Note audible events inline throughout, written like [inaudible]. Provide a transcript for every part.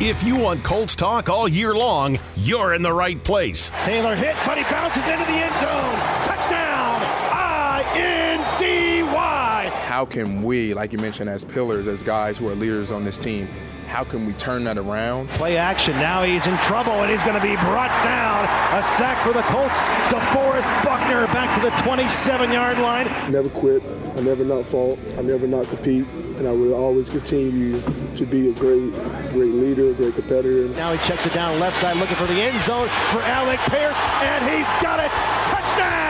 If you want Colts talk all year long, you're in the right place. Taylor hit, but he bounces into the end zone. Touchdown! I N D Y. How can we, like you mentioned, as pillars, as guys who are leaders on this team, how can we turn that around? Play action. Now he's in trouble and he's going to be brought down. A sack for the Colts. DeForest Buckner back to the 27 yard line. Never quit. I never not fault. I never not compete. And I will always continue to be a great, great leader, a great competitor. Now he checks it down left side looking for the end zone for Alec Pierce. And he's got it. Touchdown!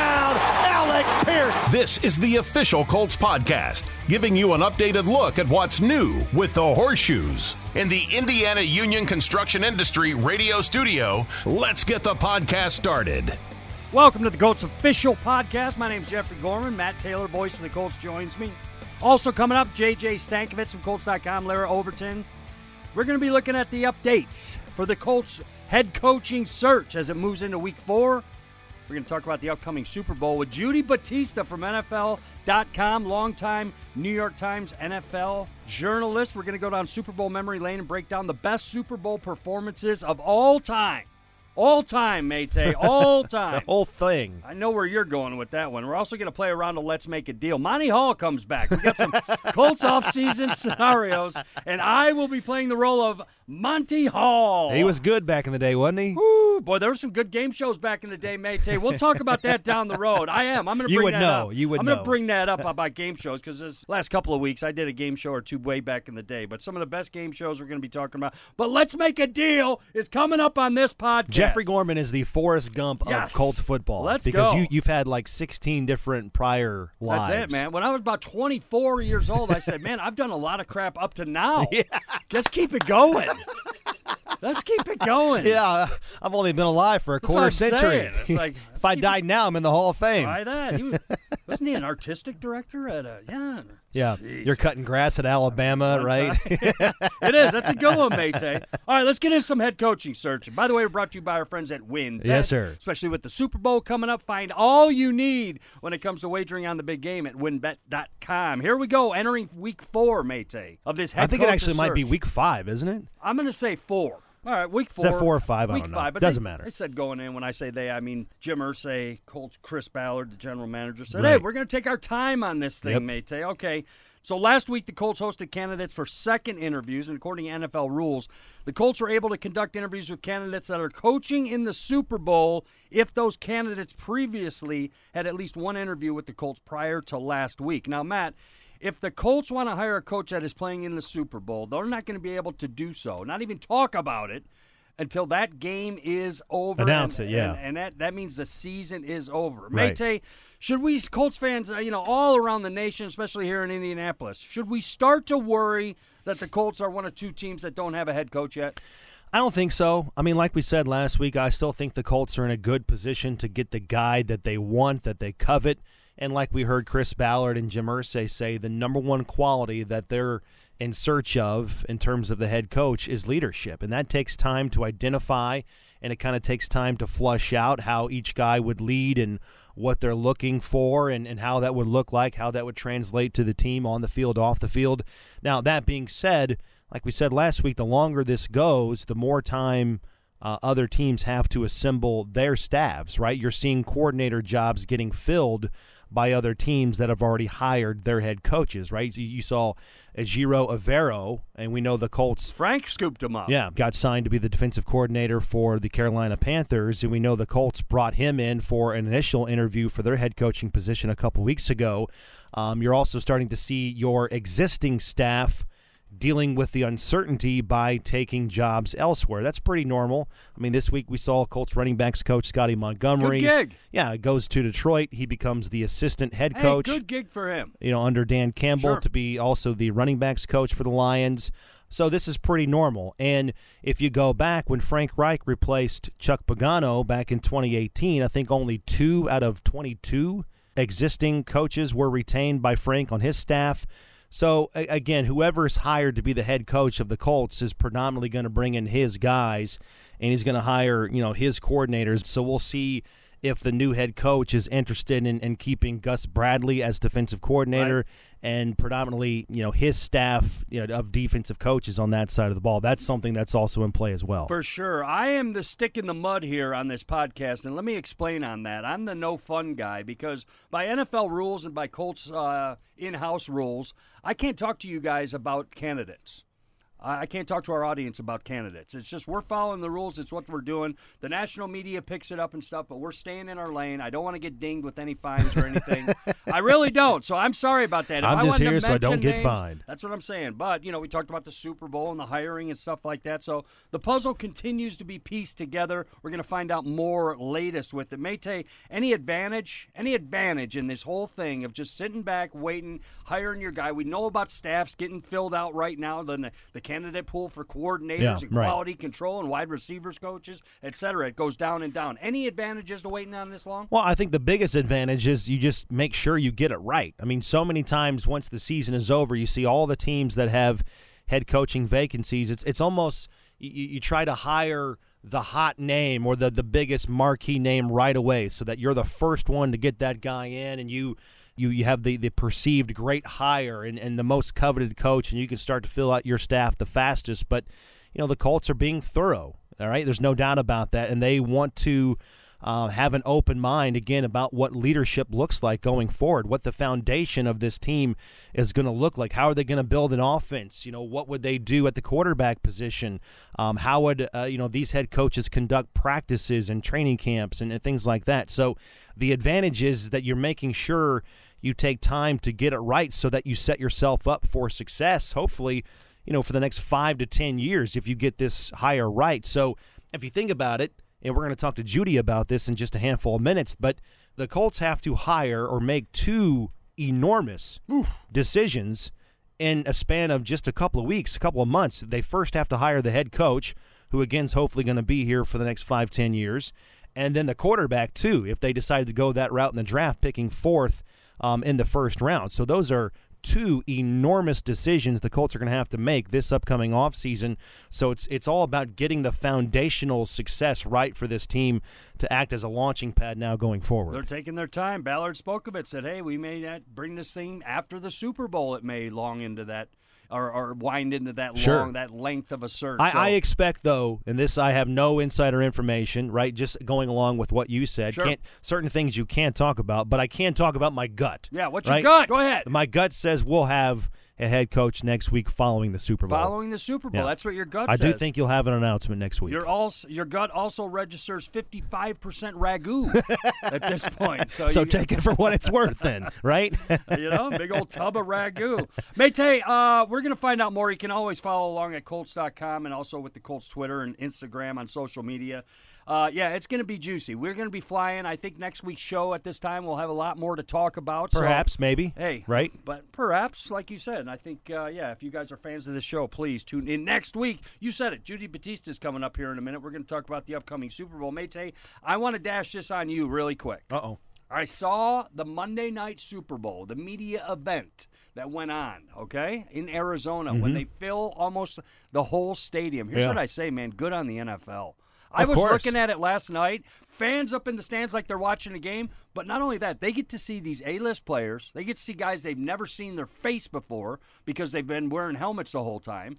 Pierce. This is the official Colts podcast, giving you an updated look at what's new with the horseshoes. In the Indiana Union Construction Industry radio studio, let's get the podcast started. Welcome to the Colts official podcast. My name is Jeffrey Gorman. Matt Taylor, voice of the Colts, joins me. Also coming up, JJ Stankevitz from Colts.com, Larra Overton. We're going to be looking at the updates for the Colts head coaching search as it moves into week four. We're going to talk about the upcoming Super Bowl with Judy Battista from NFL.com, longtime New York Times NFL journalist. We're going to go down Super Bowl memory lane and break down the best Super Bowl performances of all time. All time, Mate. All [laughs] time. whole thing. I know where you're going with that one. We're also going to play around a Let's Make a Deal. Monty Hall comes back. We got some [laughs] Colts off-season scenarios, and I will be playing the role of Monty Hall. He was good back in the day, wasn't he? Woo, boy, there were some good game shows back in the day, Mate. We'll talk about that down the road. I am. I'm going to You bring would that know. up. You would I'm going to bring that up about game shows because this last couple of weeks I did a game show or two way back in the day. But some of the best game shows we're going to be talking about. But Let's Make a Deal is coming up on this podcast. Jeffrey Gorman is the Forrest Gump Yes. of Colts football. Let's because go. you you've had like 16 different prior lives. That's it, man. When I was about 24 years old, I said, [laughs] "Man, I've done a lot of crap up to now. Let's keep it going. [laughs] Let's keep it going." [laughs] Yeah, I've only been alive for a That's quarter century. saying. It's like, [laughs] if I died now, I'm in the Hall of Fame. Try that. He was, [laughs] wasn't he an artistic director at a yeah? Yeah, Jeez. you're cutting grass at Alabama, right? it is. That's a good one, mate. All right, let's get into some head coaching search. And by the way, we're brought to you by our friends at Win. Yes, sir. Especially with the Super Bowl coming up, find all you need when it comes to wagering on the big game at WinBet.com. Here we go, entering Week Four, mate, of this head. I think it actually might be week five, isn't it? I'm going to say four. All right, week four. that four or five? I Week don't know. five, but Doesn't they, matter. They said going in. When I say they, I mean Jim Irsay, Colts, Chris Ballard, the general manager, said, "Hey, we're going to take our time on this thing, Yep. mate." Okay. So last week, the Colts hosted candidates for second interviews, and according to NFL rules, the Colts are able to conduct interviews with candidates that are coaching in the Super Bowl if those candidates previously had at least one interview with the Colts prior to last week. Now, Matt, if the Colts want to hire a coach that is playing in the Super Bowl, they're not going to be able to do so, not even talk about it until that game is over. Announce and- it, yeah. And, and that, that means the season is over. Right. Mate, should we, Colts fans, uh, you know, all around the nation, especially here in Indianapolis, should we start to worry that the Colts are one of two teams that don't have a head coach yet? I don't think so. I mean, like we said last week, I still think the Colts are in a good position to get the guy that they want, that they covet. And like we heard Chris Ballard and Jim Irsay say, the number one quality that they're in search of in terms of the head coach is leadership. And that takes time to identify, and it kind of takes time to flush out how each guy would lead and what they're looking for and, and how that would look like, how that would translate to the team on the field, off the field. Now, that being said, like we said last week, the longer this goes, the more time uh, other teams have to assemble their staffs, right? You're seeing coordinator jobs getting filled by other teams that have already hired their head coaches, right? You saw Ejiro Evero, and we know the Colts Frank scooped him up. yeah, got signed to be the defensive coordinator for the Carolina Panthers, and we know the Colts brought him in for an initial interview for their head coaching position a couple weeks ago. Um, you're also starting to see your existing staff dealing with the uncertainty by taking jobs elsewhere. That's pretty normal. I mean, this week we saw Colts running backs coach Scotty Montgomery. Good gig. Yeah, goes to Detroit. He becomes the assistant head Hey, coach good gig for him. you know, under Dan Campbell Sure. to be also the running backs coach for the Lions. So this is pretty normal. And if you go back when Frank Reich replaced Chuck Pagano back in 2018, I think only two out of 22 existing coaches were retained by Frank on his staff. So again, whoever's hired to be the head coach of the Colts is predominantly going to bring in his guys, and he's going to hire you know his coordinators. So we'll see if the new head coach is interested in, in keeping Gus Bradley as defensive coordinator Right. and predominantly, you know, his staff you know, of defensive coaches on that side of the ball. That's something that's also in play as well. For sure. I am the stick in the mud here on this podcast, and let me explain on that. I'm the no fun guy because by NFL rules and by Colts uh, in house rules, I can't talk to you guys about candidates. I can't talk to our audience about candidates. It's just we're following the rules. It's what we're doing. The national media picks it up and stuff, but we're staying in our lane. I don't want to get dinged with any fines or anything. [laughs] I really don't. So I'm sorry about that. If I'm I just here so I don't mention get names, fined. That's what I'm saying. But, you know, we talked about the Super Bowl and the hiring and stuff like that. So the puzzle continues to be pieced together. We're going to find out more latest with it. Mate, any advantage, any advantage in this whole thing of just sitting back, waiting, hiring your guy? We know about staffs getting filled out right now, the, the candidate pool for coordinators Yeah, and right. quality control and wide receivers coaches, et cetera. It goes down and down. Any advantages to waiting on this long? Well, I think the biggest advantage is you just make sure you get it right. I mean, so many times once the season is over, you see all the teams that have head coaching vacancies. It's it's almost you, you try to hire the hot name or the the biggest marquee name right away, so that you're the first one to get that guy in, and you. You, you have the, the perceived great hire and, and the most coveted coach, and you can start to fill out your staff the fastest. But, you know, the Colts are being thorough. All right, there's no doubt about that, and they want to uh, have an open mind again about what leadership looks like going forward, what the foundation of this team is going to look like. How are they going to build an offense? You know, what would they do at the quarterback position? Um, how would uh, you know these head coaches conduct practices and training camps and, and things like that? So the advantage is that you're making sure you take time to get it right, so that you set yourself up for success. Hopefully you know, for the next five to 10 years if you get this hire right. So if you think about it, and we're going to talk to Judy about this in just a handful of minutes, but the Colts have to hire or make two enormous decisions in a span of just a couple of weeks, a couple of months. They first have to hire the head coach, who again is hopefully going to be here for the next five, ten years, and then the quarterback too, if they decide to go that route in the draft, picking fourth um, in the first round. So those are two enormous decisions the Colts are going to have to make this upcoming offseason. So it's it's all about getting the foundational success right for this team to act as a launching pad now going forward. They're taking their time. Ballard spoke of it, said, hey, we may not bring this thing after the Super Bowl. It may long into that or, or wind into that Sure. long, that length of a search. I, So- I expect though, and this I have no insider information, right? Just going along with what you said. Sure. Can't certain things you can't talk about, but I can talk about my gut. Yeah, what's right? your gut? Go ahead. My gut says we'll have a head coach next week following the Super Bowl. Following the Super Bowl. Yeah. That's what your gut I says. do think you'll have an announcement next week. Your also your gut also registers 55% ragu [laughs] at this point. So, so you, take it for what it's worth, then, [laughs] right? you know, big old tub of ragu. Mate, uh, we're going to find out more. You can always follow along at Colts.com and also with the Colts Twitter and Instagram on social media. Uh, yeah, it's going to be juicy. We're going to be flying. I think next week's show at this time we'll have a lot more to talk about. so- Perhaps, maybe. Hey, right? But perhaps, like you said, and I think, uh, yeah, if you guys are fans of this show, please tune in next week. You said it. Judy Batista is coming up here in a minute. We're going to talk about the upcoming Super Bowl. Mate, I want to dash this on you really quick. Uh oh. I saw the Monday night Super Bowl, the media event that went on, okay, in Arizona when they fill almost the whole stadium. Here's Mm-hmm. Yeah. what I say, man. Good on the NFL. I Of was course. looking at it last night. Fans up in the stands like they're watching a game, but not only that, they get to see these A-list players. They get to see guys they've never seen their face before because they've been wearing helmets the whole time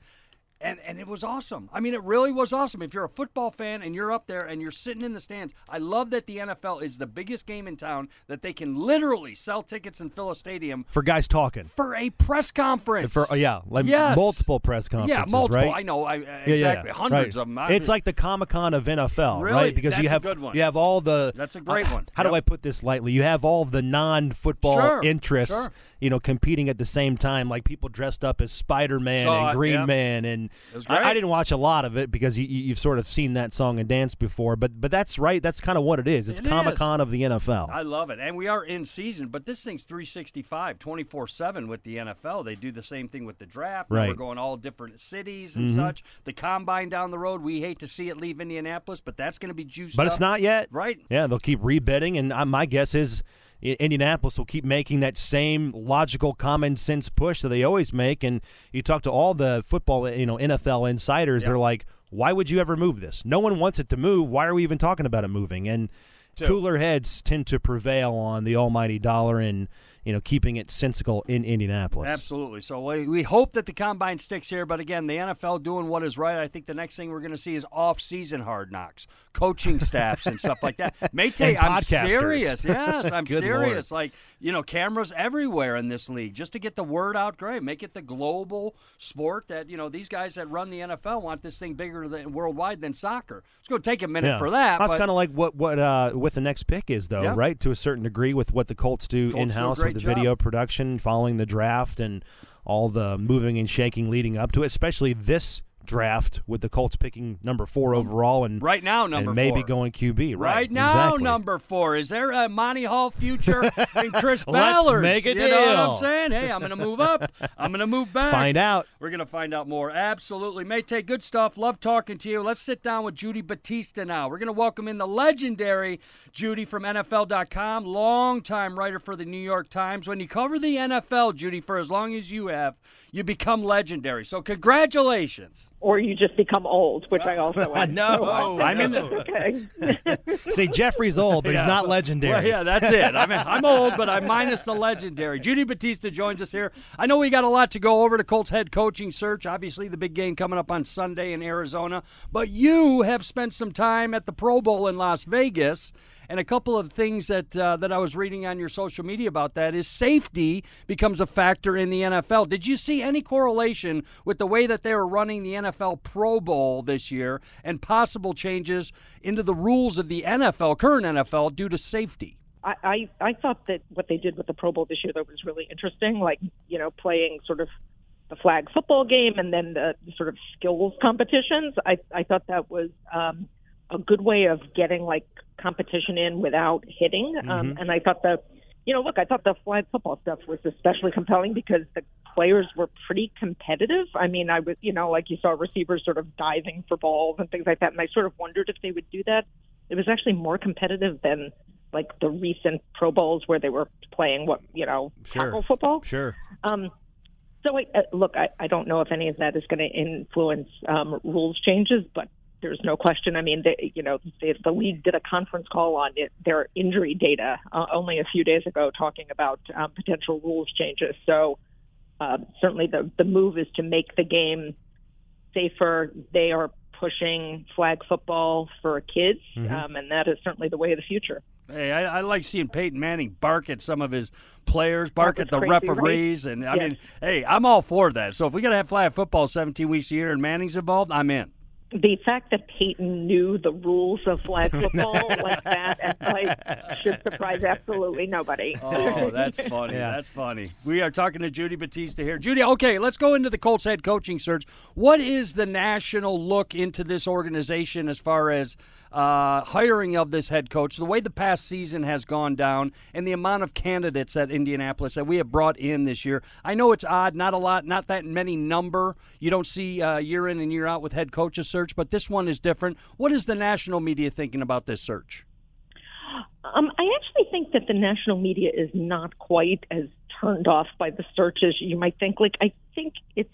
and and it was awesome. I mean, it really was awesome. If you're a football fan and you're up there and you're sitting in the stands, I love that the NFL is the biggest game in town that they can literally sell tickets and fill a stadium For guys talking. for a press conference. For uh, yeah, like Yes. multiple press conferences, yeah, multiple. right? I know. I, uh, Yeah, yeah, exactly. yeah. Hundreds Right. of them. I- It's like the Comic Con of NFL, Really? right? Because you That's a have good one. you have all the. That's a great uh, one. How Yep. do I put this lightly? You have all the non-football Sure, interests, sure. You know, competing at the same time, like people dressed up as Spider-Man Saw and Green yep. Man, and I, I didn't watch a lot of it because you, you've sort of seen that song and dance before, but but that's right. That's kind of what it is. It's It. Comic Con of the NFL. I love it. And we are in season, but this thing's 365, 24 7 with the NFL. They do the same thing with the draft. Right. Mm-hmm. We're going all different cities and such. The combine down the road, we hate to see it leave Indianapolis, but that's going to be juiced but it's not yet. Right. Yeah, they'll keep rebidding, and my guess is Indianapolis will keep making that same logical, common sense push that they always make. And you talk to all the football, you know, NFL insiders, they're like, "Why would you ever move this? No one wants it to move. Why are we even talking about it moving?" And too. cooler heads tend to prevail on the almighty dollar and you know keeping it sensical in Indianapolis. Absolutely. So we, we hope that the combine sticks here, but again, the NFL doing what is right. I think the next thing we're going to see is off-season hard knocks, coaching staffs and stuff like that. [laughs] And I'm podcasters. serious. Yes, [laughs] I'm serious. Like you know, cameras everywhere in this league just to get the word out. Great, make it the global sport that you know these guys that run the NFL want this thing bigger than worldwide than soccer. It's going to take a minute Yeah. for that. That's kind of like what what uh, with the next pick is, though, Yeah. right? To a certain degree, with what the Colts do Colts do a in house great the job. video production, following the draft, and all the moving and shaking leading up to it. Especially this draft with the Colts picking number four overall and Right now, number and maybe four. going QB. Right, Right now, exactly. number four. Is there a Monty Hall future [laughs] and Chris Let's Ballard? make a You know what I'm saying? Hey, I'm going to move up. I'm going to move back. Find out. We're going to find out more. Absolutely. Mate, good stuff. Love talking to you. Let's sit down with Judy Battista now. We're going to welcome in the legendary Judy from NFL.com, longtime writer for the New York Times. When you cover the NFL, Judy, for as long as you have, you become legendary. So, congratulations. or you just become old, which I also [laughs] am. No, So I think I'm in that's okay. [laughs] See, Jeffrey's old, but Yeah. he's not legendary. Well, yeah, that's it. I mean, I'm old, but I'm minus the legendary. Judy Battista joins us here. I know we got a lot to go over to Colts head coaching search. Obviously, the big game coming up on Sunday in Arizona. But you have spent some time at the Pro Bowl in Las Vegas. And a couple of things that uh, that I was reading on your social media about that is safety becomes a factor in the NFL. Did you see any correlation with the way that they were running the NFL Pro Bowl this year and possible changes into the rules of the NFL, current NFL, due to safety? I, I thought that what they did with the Pro Bowl this year that was really interesting, like you know playing sort of the flag football game and then the sort of skills competitions. I I thought that was um, a good way of getting like competition in without hitting. Um, and I thought the you know look, I thought the flag football stuff was especially compelling because the players were pretty competitive. I mean, I was you know like you saw receivers sort of diving for balls and things like that, and I sort of wondered if they would do that. It was actually more competitive than like the recent Pro Bowls where they were playing what you know Sure. tackle football. Sure. Um, so I, uh, look, I, I don't know if any of that is going to influence um, rules changes, but there's no question. I mean, they, you know, the, the league did a conference call on it, their injury data uh, only a few days ago, talking about um, potential rules changes. So uh, certainly the the move is to make the game safer. They are pushing flag football for kids, um, and that is certainly the way of the future. Hey, I, I like seeing Peyton Manning bark at some of his players, bark at the crazy, right? referees, and I Yes. mean, hey, I'm all for that. So if we got to have flag football 17 weeks a year and Manning's involved, I'm in. The fact that Peyton knew the rules of flag football like that and like should surprise absolutely nobody. [laughs] Oh, that's funny. Yeah. That's funny. We are talking to Judy Battista here. Judy, okay, let's go into the Colts head coaching search. What is the national look into this organization as far as uh, hiring of this head coach, the way the past season has gone down, and the amount of candidates at Indianapolis that we have brought in this year? I know it's odd, not a lot, not that many number. You don't see uh, year in and year out with head coaches search, but this one is different. What is the national media thinking about this search? Um, I actually think that the national media is not quite as turned off by the searches you might think. Like, I think it's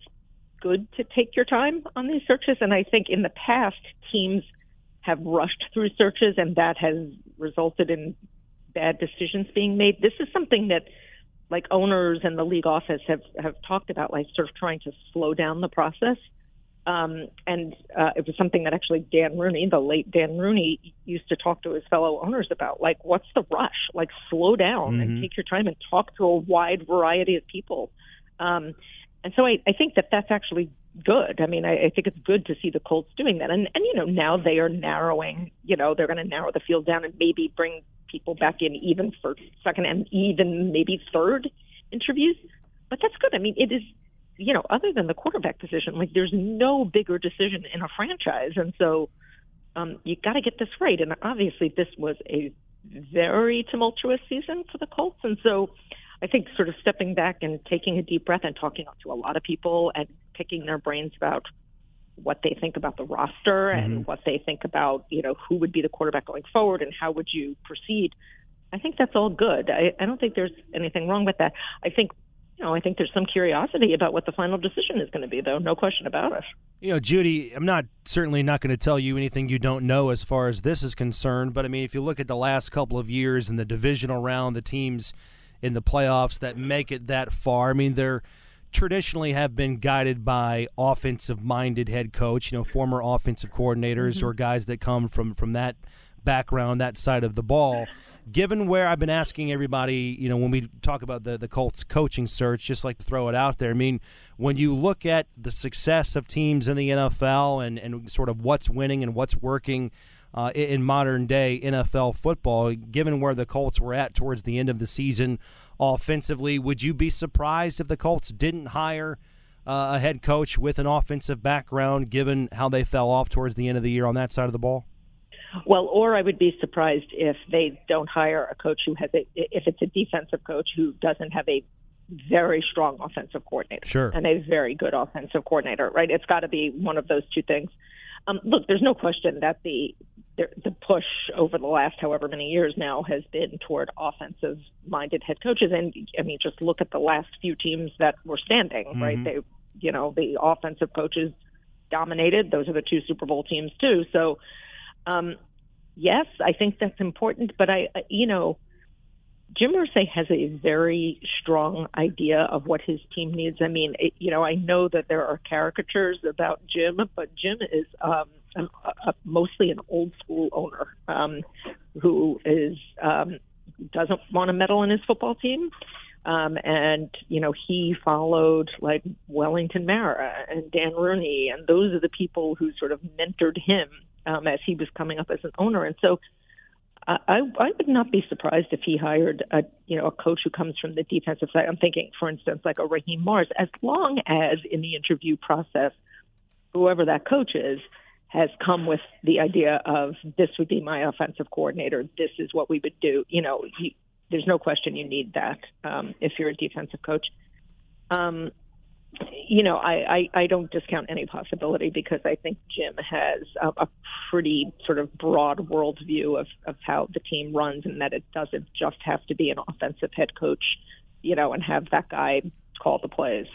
good to take your time on these searches, and I think in the past teams have rushed through searches, and that has resulted in bad decisions being made. This is something that like owners and the league office have have talked about, like sort of trying to slow down the process. Um, and uh, it was something that actually Dan Rooney, the late Dan Rooney, used to talk to his fellow owners about. Like, what's the rush? Like, slow down and take your time and talk to a wide variety of people. Um, and so I, I think that that's actually good. I mean, I, I think it's good to see the Colts doing that. And, and you know, now they are narrowing. You know, they're going to narrow the field down and maybe bring people back in even for second and even maybe third interviews. But that's good. I mean, it is you know, other than the quarterback position, like there's no bigger decision in a franchise, and so um, you got to get this right. And obviously, this was a very tumultuous season for the Colts, and so I think sort of stepping back and taking a deep breath and talking to a lot of people and picking their brains about what they think about the roster and mm-hmm. what they think about you know who would be the quarterback going forward and how would you proceed. I think that's all good. I, I don't think there's anything wrong with that. I think you know, I think there's some curiosity about what the final decision is going to be, though. No question about it. You know, Judy, I'm not certainly not going to tell you anything you don't know as far as this is concerned. But I mean, if you look at the last couple of years in the divisional round, the teams in the playoffs that make it that far, I mean, they're traditionally have been guided by offensive minded head coach, you know, former offensive coordinators mm-hmm. or guys that come from from that background, that side of the ball. Given where I've been asking everybody, you know, when we talk about the the Colts coaching search, just like to throw it out there. I mean, when you look at the success of teams in the NFL and and sort of what's winning and what's working uh, in modern day NFL football, given where the Colts were at towards the end of the season offensively, would you be surprised if the Colts didn't hire uh, a head coach with an offensive background, given how they fell off towards the end of the year on that side of the ball? Well, or I would be surprised if they don't hire a coach who has a, if it's a defensive coach who doesn't have a very strong offensive coordinator sure. and a very good offensive coordinator, right? It's got to be one of those two things. Um, look, there's no question that the, the the push over the last however many years now has been toward offensive minded head coaches, and I mean, just look at the last few teams that were standing, mm-hmm. right? They, you know, the offensive coaches dominated. Those are the two Super Bowl teams too. So, um, yes, I think that's important, but I, you know Jim Irsay has a very strong idea of what his team needs. I mean, it, you know, I know that there are caricatures about Jim, but Jim is um, a, a, mostly an old school owner um, who is um, doesn't want to meddle in his football team. Um, and you know he followed like Wellington Mara and Dan Rooney, and those are the people who sort of mentored him um, as he was coming up as an owner. And so I, I would not be surprised if he hired a you know a coach who comes from the defensive side. I'm thinking, for instance, like a Raheem Morris, as long as in the interview process, whoever that coach is has come with the idea of this would be my offensive coordinator. This is what we would do. You know, he, there's no question you need that um, if you're a defensive coach. Um, you know, I, I, I don't discount any possibility because I think Jim has a, a pretty sort of broad worldview of, of how the team runs and that it doesn't just have to be an offensive head coach, you know, and have that guy call the plays.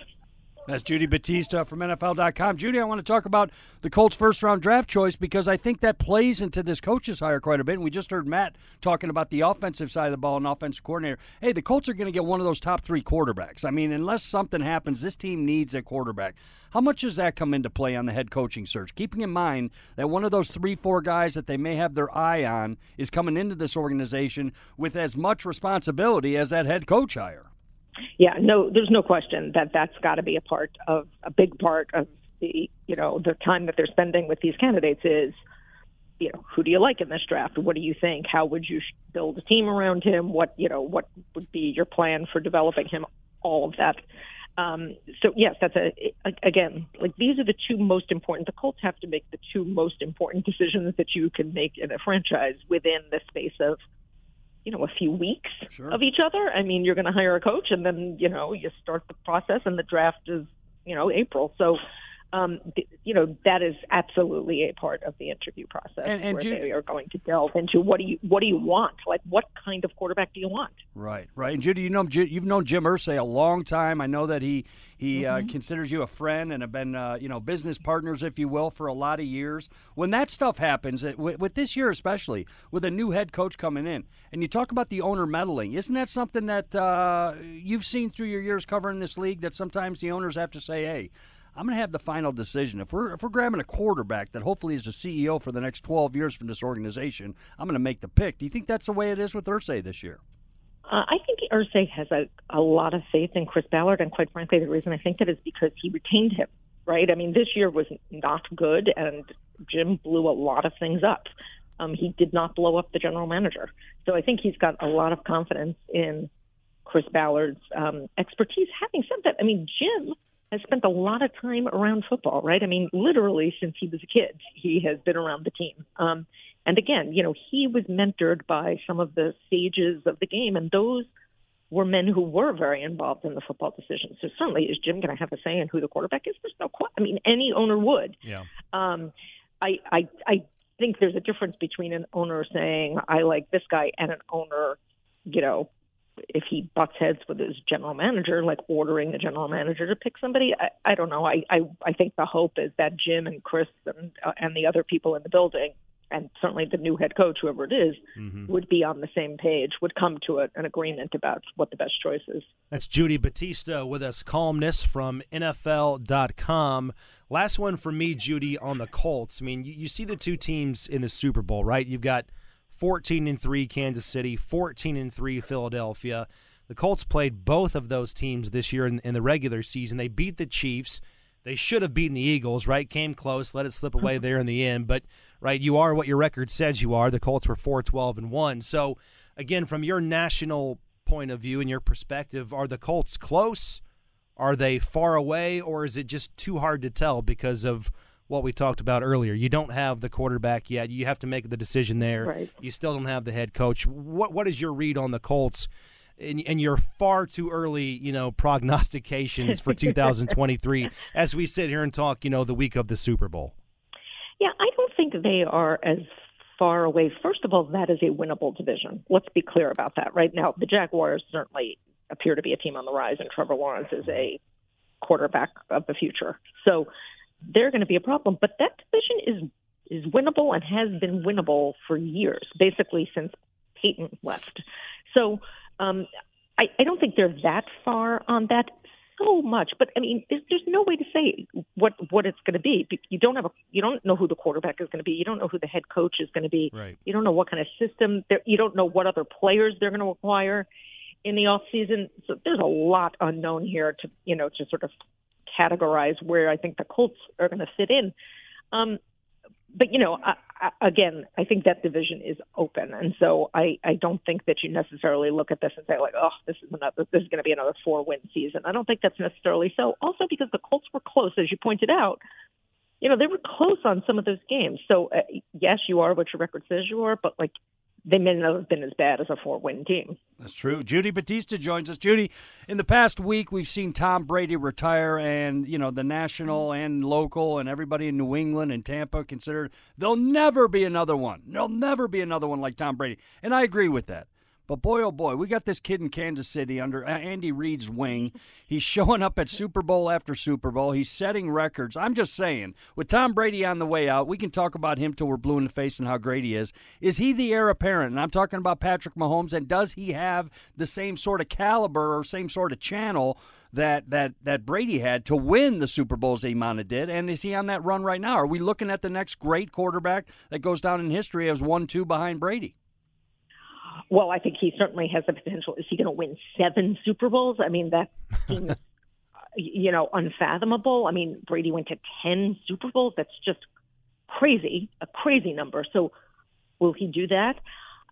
That's Judy Battista from NFL.com. Judy, I want to talk about the Colts' first round draft choice because I think that plays into this coach's hire quite a bit. And we just heard Matt talking about the offensive side of the ball and offensive coordinator. Hey, the Colts are going to get one of those top three quarterbacks. I mean, unless something happens, this team needs a quarterback. How much does that come into play on the head coaching search? Keeping in mind that one of those three, four guys that they may have their eye on is coming into this organization with as much responsibility as that head coach hire. Yeah, no, there's no question that that's got to be a part of a big part of the you know the time that they're spending with these candidates is you know who do you like in this draft? What do you think? How would you build a team around him? What you know what would be your plan for developing him? All of that. Um, so yes that's a again like these are the two most important the colts have to make the two most important decisions that you can make in a franchise within the space of you know a few weeks sure. of each other. I mean, you're going to hire a coach, and then you know you start the process, and the draft is you know April. So um, you know that is absolutely a part of the interview process and, and where do, they are going to delve into what do you what do you want? Like what kind of quarterback do you want? Right right. And Judy you know you've known Jim Irsay a long time. I know that he he uh, mm-hmm. uh, considers you a friend and have been uh, you know business partners if you will for a lot of years. When that stuff happens it, with, with this year especially with a new head coach coming in and you talk about the owner meddling isn't that something that uh, you've seen through your years covering this league that sometimes the owners have to say hey I'm going to have the final decision. If we're if we're grabbing a quarterback that hopefully is the CEO for the next 12 years from this organization, I'm going to make the pick. Do you think that's the way it is with Irsay this year? Uh, I think Irsay has a, a lot of faith in Chris Ballard, and quite frankly, the reason I think that is because he retained him. Right? I mean, this year was not good, and Jim blew a lot of things up. Um, he did not blow up the general manager, so I think he's got a lot of confidence in Chris Ballard's um, expertise. Having said that, I mean, Jim has spent a lot of time around football, right? I mean, literally since he was a kid, he has been around the team. Um, and again, you know, he was mentored by some of the sages of the game, and those were men who were very involved in the football decisions. So certainly, is Jim going to have a say in who the quarterback is? There's no question. I mean, any owner would. Yeah. Um, I, I, I think there's a difference between an owner saying I like this guy and an owner, you know, if he butts heads with his general manager, like ordering the general manager to pick somebody, I, I don't know. I, I I think the hope is that Jim and Chris and uh, and the other people in the building, and certainly the new head coach, whoever it is, Mm-hmm. would be on the same page, would come to a, an agreement about what the best choice is. That's Judy Battista with us, columnist from NFL.com. Last one for me, Judy, on the Colts. I mean, you, you see the two teams in the Super Bowl, right? You've got 14 and 3 Kansas City, 14 and 3 Philadelphia. The Colts played both of those teams this year in, in the regular season. They beat the Chiefs. They should have beaten the Eagles, right? Came close, let it slip away mm-hmm. there in the end. But right, you are what your record says you are. The Colts were 4 12 and 1. So, again, from your national point of view and your perspective, are the Colts close? Are they far away, or is it just too hard to tell because of what we talked about earlier? You don't have the quarterback yet. You have to make the decision there. Right. You still don't have the head coach. What What is your read on the Colts? And, and your far too early, you know, prognostications for [laughs] 2023 as we sit here and talk, you know, the week of the Super Bowl. Yeah, I don't think they are as far away. First of all, that is a winnable division. Let's be clear about that. Right now, the Jaguars certainly appear to be a team on the rise, and Trevor Lawrence is a quarterback of the future. So they're going to be a problem. But that division is is winnable and has been winnable for years, basically since Peyton left. So um, I, I don't think they're that far on that so much, but I mean, there's, there's no way to say what what it's going to be. You don't have a, you don't know who the quarterback is going to be. You don't know who the head coach is going to be. Right. You don't know what kind of system. You don't know what other players they're going to acquire in the off season. So there's a lot unknown here to you know to sort of categorize where I think the Colts are going to fit in. Um, but you know, I, I, again, I think that division is open, and so I, I don't think that you necessarily look at this and say like, oh, this is another, this is going to be another four win season. I don't think that's necessarily so. Also, because the Colts were close, as you pointed out. You know, they were close on some of those games. So uh, yes, you are what your record says you are, but like they may not have been as bad as a four win team. That's true. Judy Battista joins us. Judy, in the past week, we've seen Tom Brady retire, and you know the national and local and everybody in New England and Tampa considered there'll never be another one. There'll never be another one like Tom Brady, and I agree with that. But boy, oh boy, we got this kid in Kansas City under uh, Andy Reid's wing. He's showing up at Super Bowl after Super Bowl. He's setting records. I'm just saying, with Tom Brady on the way out, we can talk about him till we're blue in the face and how great he is. Is he the heir apparent? And I'm talking about Patrick Mahomes. And does he have the same sort of caliber or same sort of channel that that that Brady had to win the Super Bowls Imana did? And is he on that run right now? Are we looking at the next great quarterback that goes down in history as one two behind Brady? Well, I think he certainly has the potential. Is he going to win seven Super Bowls? I mean, that seems, [laughs] you know, unfathomable. I mean, Brady went to 10 Super Bowls. That's just crazy, a crazy number. So will he do that?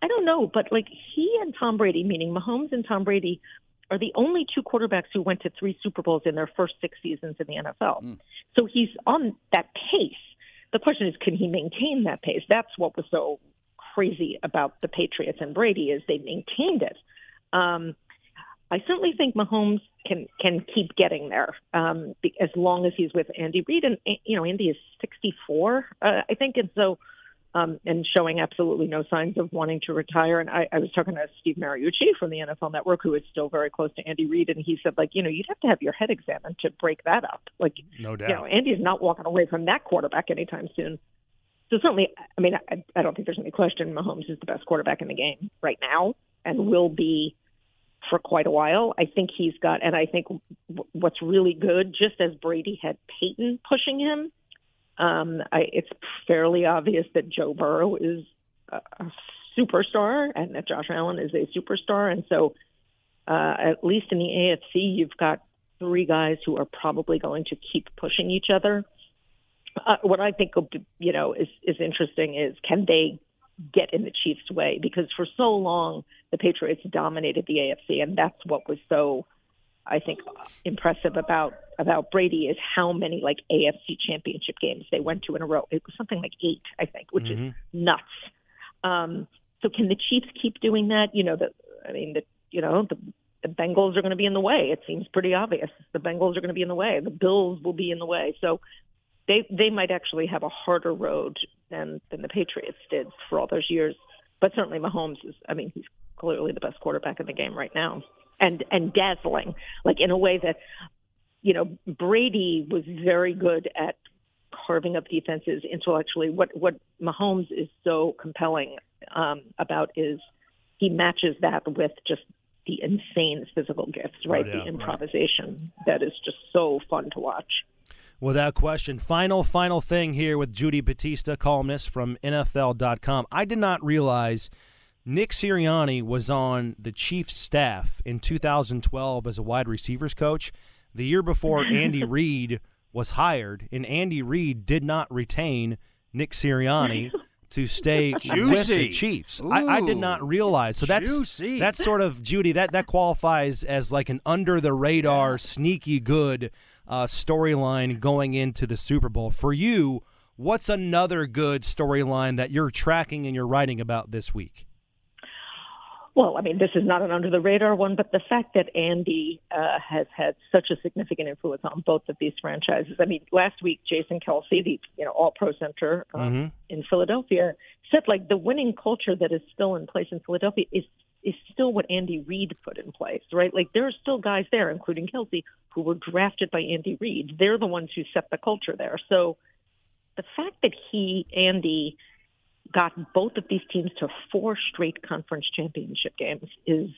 I don't know. But like he and Tom Brady, meaning Mahomes and Tom Brady, are the only two quarterbacks who went to three Super Bowls in their first six seasons in the NFL. Mm. So he's on that pace. The question is, can he maintain that pace? That's what was so crazy about the Patriots and Brady is they maintained it. Um, I certainly think Mahomes can can keep getting there um, as long as he's with Andy Reid, and you know Andy is 64, uh, I think, and so um, and showing absolutely no signs of wanting to retire. And I, I was talking to Steve Mariucci from the NFL Network, who is still very close to Andy Reid, and he said like you know you'd have to have your head examined to break that up. Like no doubt, you know Andy is not walking away from that quarterback anytime soon. So certainly, I mean, I, I don't think there's any question Mahomes is the best quarterback in the game right now, and will be for quite a while. I think he's got, and I think what's really good, just as Brady had Peyton pushing him, um, I, it's fairly obvious that Joe Burrow is a, a superstar and that Josh Allen is a superstar, and so uh, at least in the AFC, you've got three guys who are probably going to keep pushing each other uh, what I think you know is is interesting is can they get in the Chiefs' way because for so long the Patriots dominated the AFC and that's what was so I think impressive about about Brady is how many like AFC championship games they went to in a row. It was something like eight, I think, which mm-hmm. is nuts. Um, so can the Chiefs keep doing that? You know, the I mean, the you know the the Bengals are going to be in the way. It seems pretty obvious. The Bengals are going to be in the way. The Bills will be in the way. So they they might actually have a harder road than than the Patriots did for all those years. But certainly Mahomes is. I mean, he's clearly the best quarterback in the game right now, and and dazzling, like in a way that, you know, Brady was very good at carving up defenses intellectually. What what Mahomes is so compelling um, about is he matches that with just the insane physical gifts, right? yeah, the improvisation that is just so fun to watch. Without question. Final, final thing here with Judy Battista, columnist from NFL.com. I did not realize Nick Sirianni was on the Chiefs staff in 2012 as a wide receivers coach. The year before, Andy [laughs] Reid was hired, and Andy Reid did not retain Nick Sirianni [laughs] to stay with the Juicy. Chiefs. I, I did not realize. So that's Juicy. that's sort of Judy. That that qualifies as like an under the radar, sneaky good uh, storyline going into the Super Bowl. For you, what's another good storyline that you're tracking and you're writing about this week? Well, I mean, this is not an under the radar one, but the fact that Andy uh, has had such a significant influence on both of these franchises. I mean, last week, Jason Kelce, the you know All Pro Center um, in Philadelphia, said like the winning culture that is still in place in Philadelphia is is still what Andy Reid put in place, right? Like there are still guys there, including Kelce, who were drafted by Andy Reid. They're the ones who set the culture there. So the fact that he, Andy, got both of these teams to four straight conference championship games is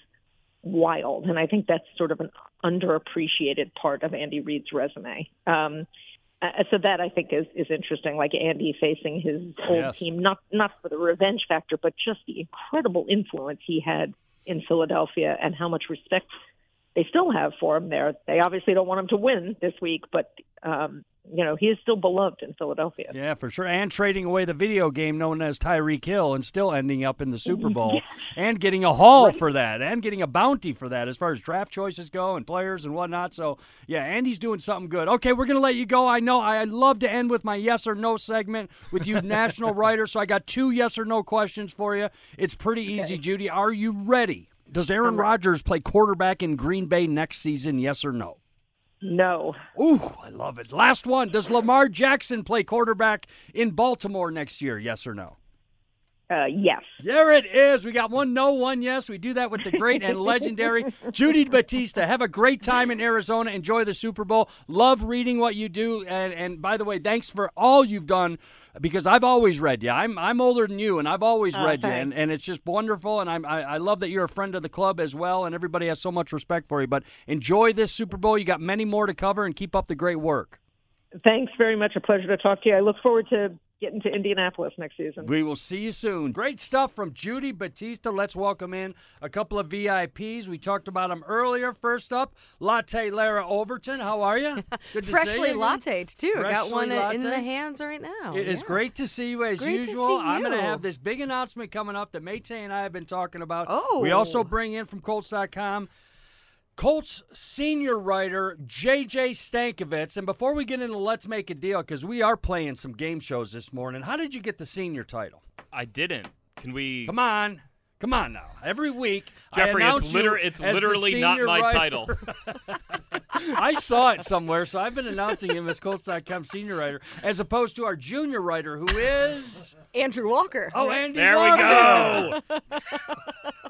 wild. And I think that's sort of an underappreciated part of Andy Reid's resume. Um, uh, so that I think is, is interesting. Like Andy facing his old Yes. team, not not for the revenge factor, but just the incredible influence he had in Philadelphia and how much respect they still have for him there. They obviously don't want him to win this week, but um, you know he is still beloved in Philadelphia. Yeah, for sure. And trading away the video game known as Tyreek Hill and still ending up in the Super [laughs] Bowl and getting a haul for that and getting a bounty for that as far as draft choices go and players and whatnot. So, yeah, Andy's doing something good. Okay, we're going to let you go. I know I love to end with my yes or no segment with you, [laughs] national writer. So I got two yes or no questions for you. It's pretty easy, Judy. Are you ready? Does Aaron Rodgers play quarterback in Green Bay next season? Yes or no? No, Ooh, I love it. Last one. Does Lamar Jackson play quarterback in Baltimore next year? Yes or no? Uh, yes. There it is. We got one no, one yes. We do that with the great and legendary [laughs] Judy Battista. Have a great time in Arizona. Enjoy the Super Bowl. Love reading what you do. And, and by the way, thanks for all you've done because I've always read you. I'm I'm older than you, and I've always Oh, read you, and, and it's just wonderful. And I'm, I I love that you're a friend of the club as well, and everybody has so much respect for you. But enjoy this Super Bowl. You got many more to cover, and keep up the great work. Thanks very much. A pleasure to talk to you. I look forward to getting to Indianapolis next season. We will see you soon. Great stuff from Judy Battista. Let's welcome in a couple of VIPs. We talked about them earlier. First up, Latte Larra Overton. How are you? [laughs] Good to see Freshly you. latte too. I got one uh, in the hands right now. It is Yeah. great to see you as Great to usual. see I'm going to have this big announcement coming up that Mayte and I have been talking about. Oh. We also bring in from Colts.com Colts senior writer JJ Stankevitz. And before we get into Let's Make a Deal, because we are playing some game shows this morning, how did you get the senior title? I didn't. Can we? Come on. Come on now. Every week, Jeffrey, I it's, liter- you it's as literally not my writer. title. [laughs] I saw it somewhere, so I've been announcing him as Colts.com senior writer, as opposed to our junior writer, who is Andrew Walker. oh Andy. There we go. [laughs]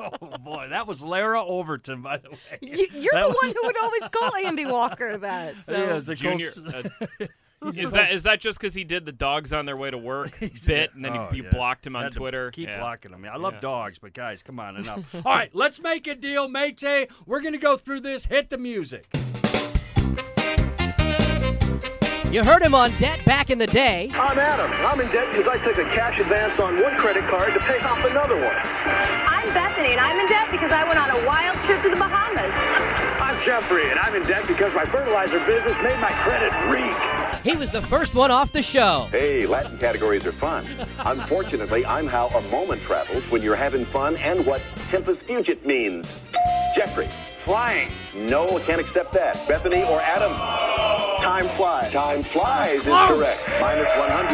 Oh boy, that was Larra Overton, by the way. You're That the one who would always call Andy Walker that. [laughs] So. He is a Junior. Colts- Uh, is that is that just because he did the dogs on their way to work [laughs] bit and then Oh, you, you yeah. blocked him on Had Twitter? Keep Yeah. blocking them. I love Yeah. dogs, but guys, come on, enough. [laughs] All right, let's make a deal, mate. We're gonna go through this. Hit the music. You heard him on debt back in the day. I'm Adam. I'm in debt because I took a cash advance on one credit card to pay off another one. I'm Bethany, and I'm in debt because I went on a wild trip to the Bahamas. I'm Jeffrey, and I'm in debt because my fertilizer business made my credit reek. He was the first one off the show. Hey, Latin categories are fun. Unfortunately, I'm how a moment travels when you're having fun and what tempus fugit means. Jeffrey. Flying. No, I can't accept that. Bethany or Adam? Time flies. Time flies is correct. Minus 100.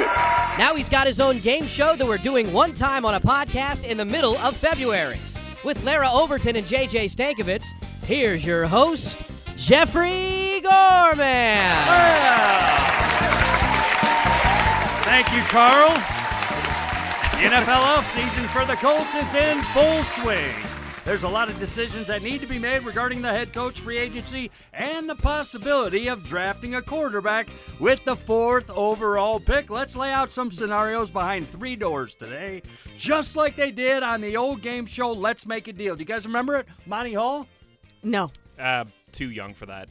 Now he's got his own game show that we're doing one time on a podcast in the middle of February. With Larra Overton and JJ Stankevitz, here's your host, Jeffrey Gorman. Thank you, Carl. The NFL offseason for the Colts is in full swing. There's a lot of decisions that need to be made regarding the head coach free agency and the possibility of drafting a quarterback with the fourth overall pick. Let's lay out some scenarios behind three doors today, just like they did on the old game show. Let's make a deal. Do you guys remember it? Monty Hall? No. Uh, too young for that.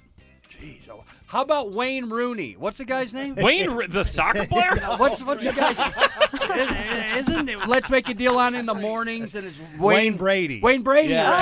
Jeez, oh, how about Wayne Rooney? What's the guy's name? [laughs] Wayne, the soccer [laughs] player? what's what's the guy's? [laughs] Isn't it? Let's make a deal on in the mornings, and it's Wayne, Wayne Brady. Wayne Brady. Yeah.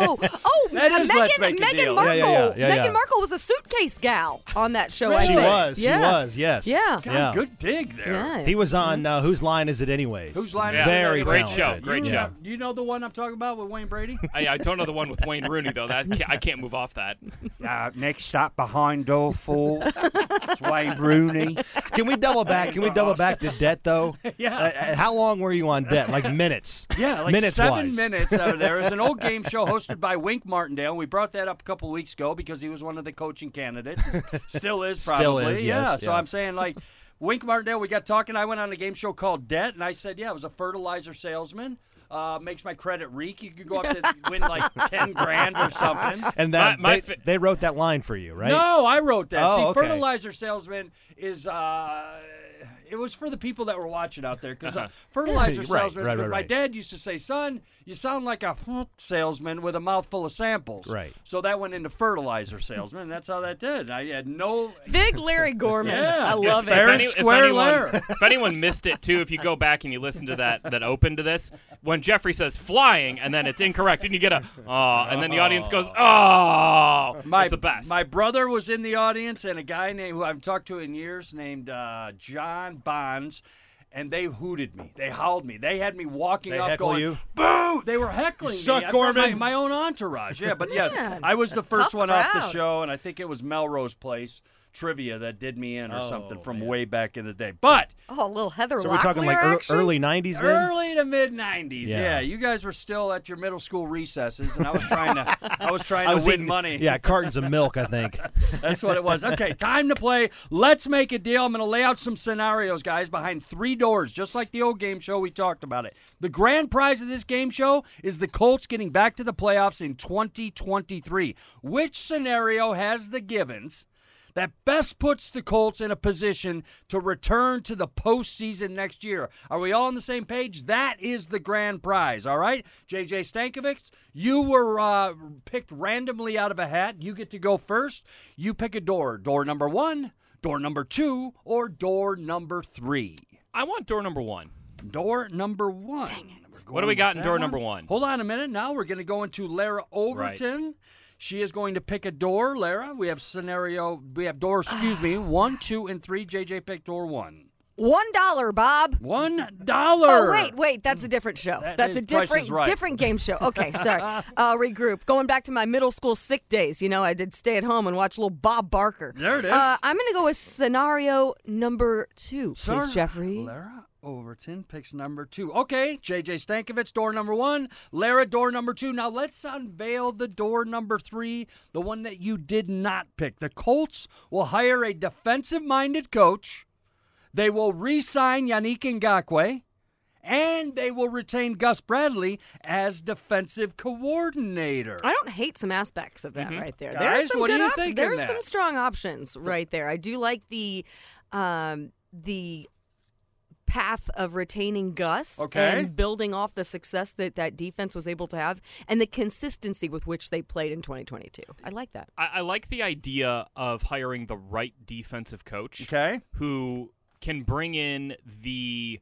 Oh, oh, That uh, is Let's Meghan, Make a Meghan Deal. Markle. Yeah, yeah, yeah, yeah, Meghan yeah. Markle was a suitcase gal on that show. I She think. was. She was. Yes. Yeah. God, Yeah. good dig there. Yeah. He was on uh, Whose Line Is It Anyways? Whose line? Yeah. is it? Very Great talented. show, great you show. Know, you know the one I'm talking about with Wayne Brady? I, I don't know the one with Wayne Rooney though. That I can't move off that. uh, next stop behind door four. it's Wayne Rooney. Can we double back? Can we double back to debt though? [laughs] Yeah. Uh, uh, how long were you on debt? Like minutes? Yeah, like minutes seven wise. minutes over there. It was an old game show hosted by Wink Martindale. We brought that up a couple of weeks ago because he was one of the coaching candidates. Still is probably. [laughs] Still probably. is, yeah. yes, So yeah. I'm saying like Wink Martindale, we got talking. I went on a game show called Debt, and I said, yeah, I was a fertilizer salesman. Uh, makes my credit reek. You could go up to [laughs] win like ten grand or something. And that My- my they, fa- they wrote that line for you, right? No, I wrote that. Oh, See, okay. fertilizer salesman is. Uh, it was for the people that were watching out there because uh, [laughs] fertilizer Right, salesman. right, 'cause right, my right. dad used to say, "Son, you sound like a salesman with a mouthful of samples." Right. So that went into fertilizer salesman. and That's how that did. I had no. [laughs] Big Larry Gorman. [laughs] Yeah. I love if, it. Fair If, any, if square anyone, Larry. if anyone missed it too, if you go back and you listen to that that open to this, when Jeffrey says flying and then it's incorrect and you get a oh, and then the audience goes oh, My it's the best. My brother was in the audience, and a guy named who I've talked to in years named uh, John Bonds. And they hooted me. They howled me. They had me walking They up going, you? "Boo!" They were heckling Suck, me. I brought My, Gorman. my own entourage. Yeah, but yes, Man, I was the first tough one off the show, and I think it was Melrose Place trivia that did me in or Oh, something from man. way back in the day. But Oh, a little Heather So we're talking like Locklear action? early '90s then. Early to mid '90s, yeah. Yeah. You guys were still at your middle school recesses, and I was trying to, I was trying [laughs] I to was win eating, money. Yeah, cartons of milk, I think. [laughs] That's what it was. Okay, time to play. Let's make a deal. I'm going to lay out some scenarios, guys, behind three doors, just like the old game show we talked about it. The grand prize of this game show is the Colts getting back to the playoffs in 2023. Which scenario has the givens? That best puts the Colts in a position to return to the postseason next year. Are we all on the same page? That is the grand prize, all right? JJ Stankevitz, you were uh, picked randomly out of a hat. You get to go first. You pick a door. Door number one, door number two, or door number three. I want door number one. Door number one. What do we got in That door number one? Hold on a minute. Now we're going to go into Larra Overton. She is going to pick a door. Larra, we have scenario. We have door. Excuse me. [sighs] One, two, and three. JJ picked door one. One dollar, Bob. One dollar. Oh wait, wait, that's a different show. That that's is a different Right. different game show. Okay, sorry. [laughs] I'll regroup. Going back to my middle school sick days, you know, I did stay at home and watch little Bob Barker. There it is. Uh, I'm gonna go with scenario number two, Sir, please, Jeffrey. Larra Overton picks number two. Okay, JJ Stankevitz, door number one. Larra, door number two. Now let's unveil the door number three, the one that you did not pick. The Colts will hire a defensive minded coach. They will re sign Yannick Ngakoue. And they will retain Gus Bradley as defensive coordinator. I don't hate some aspects of that right there. There's some good options. There's some strong options right there. I do like the um, the path of retaining Gus Okay. and building off the success that that defense was able to have and the consistency with which they played in 2022. I like that. I, I like the idea of hiring the right defensive coach. Okay. Who can bring in the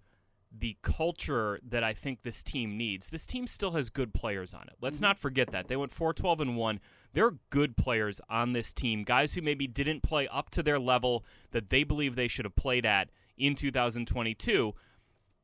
the culture that I think this team needs. This team still has good players on it. Let's mm-hmm. not forget that. They went 4-12 and 1. There are good players on this team, guys who maybe didn't play up to their level that they believe they should have played at in 2022.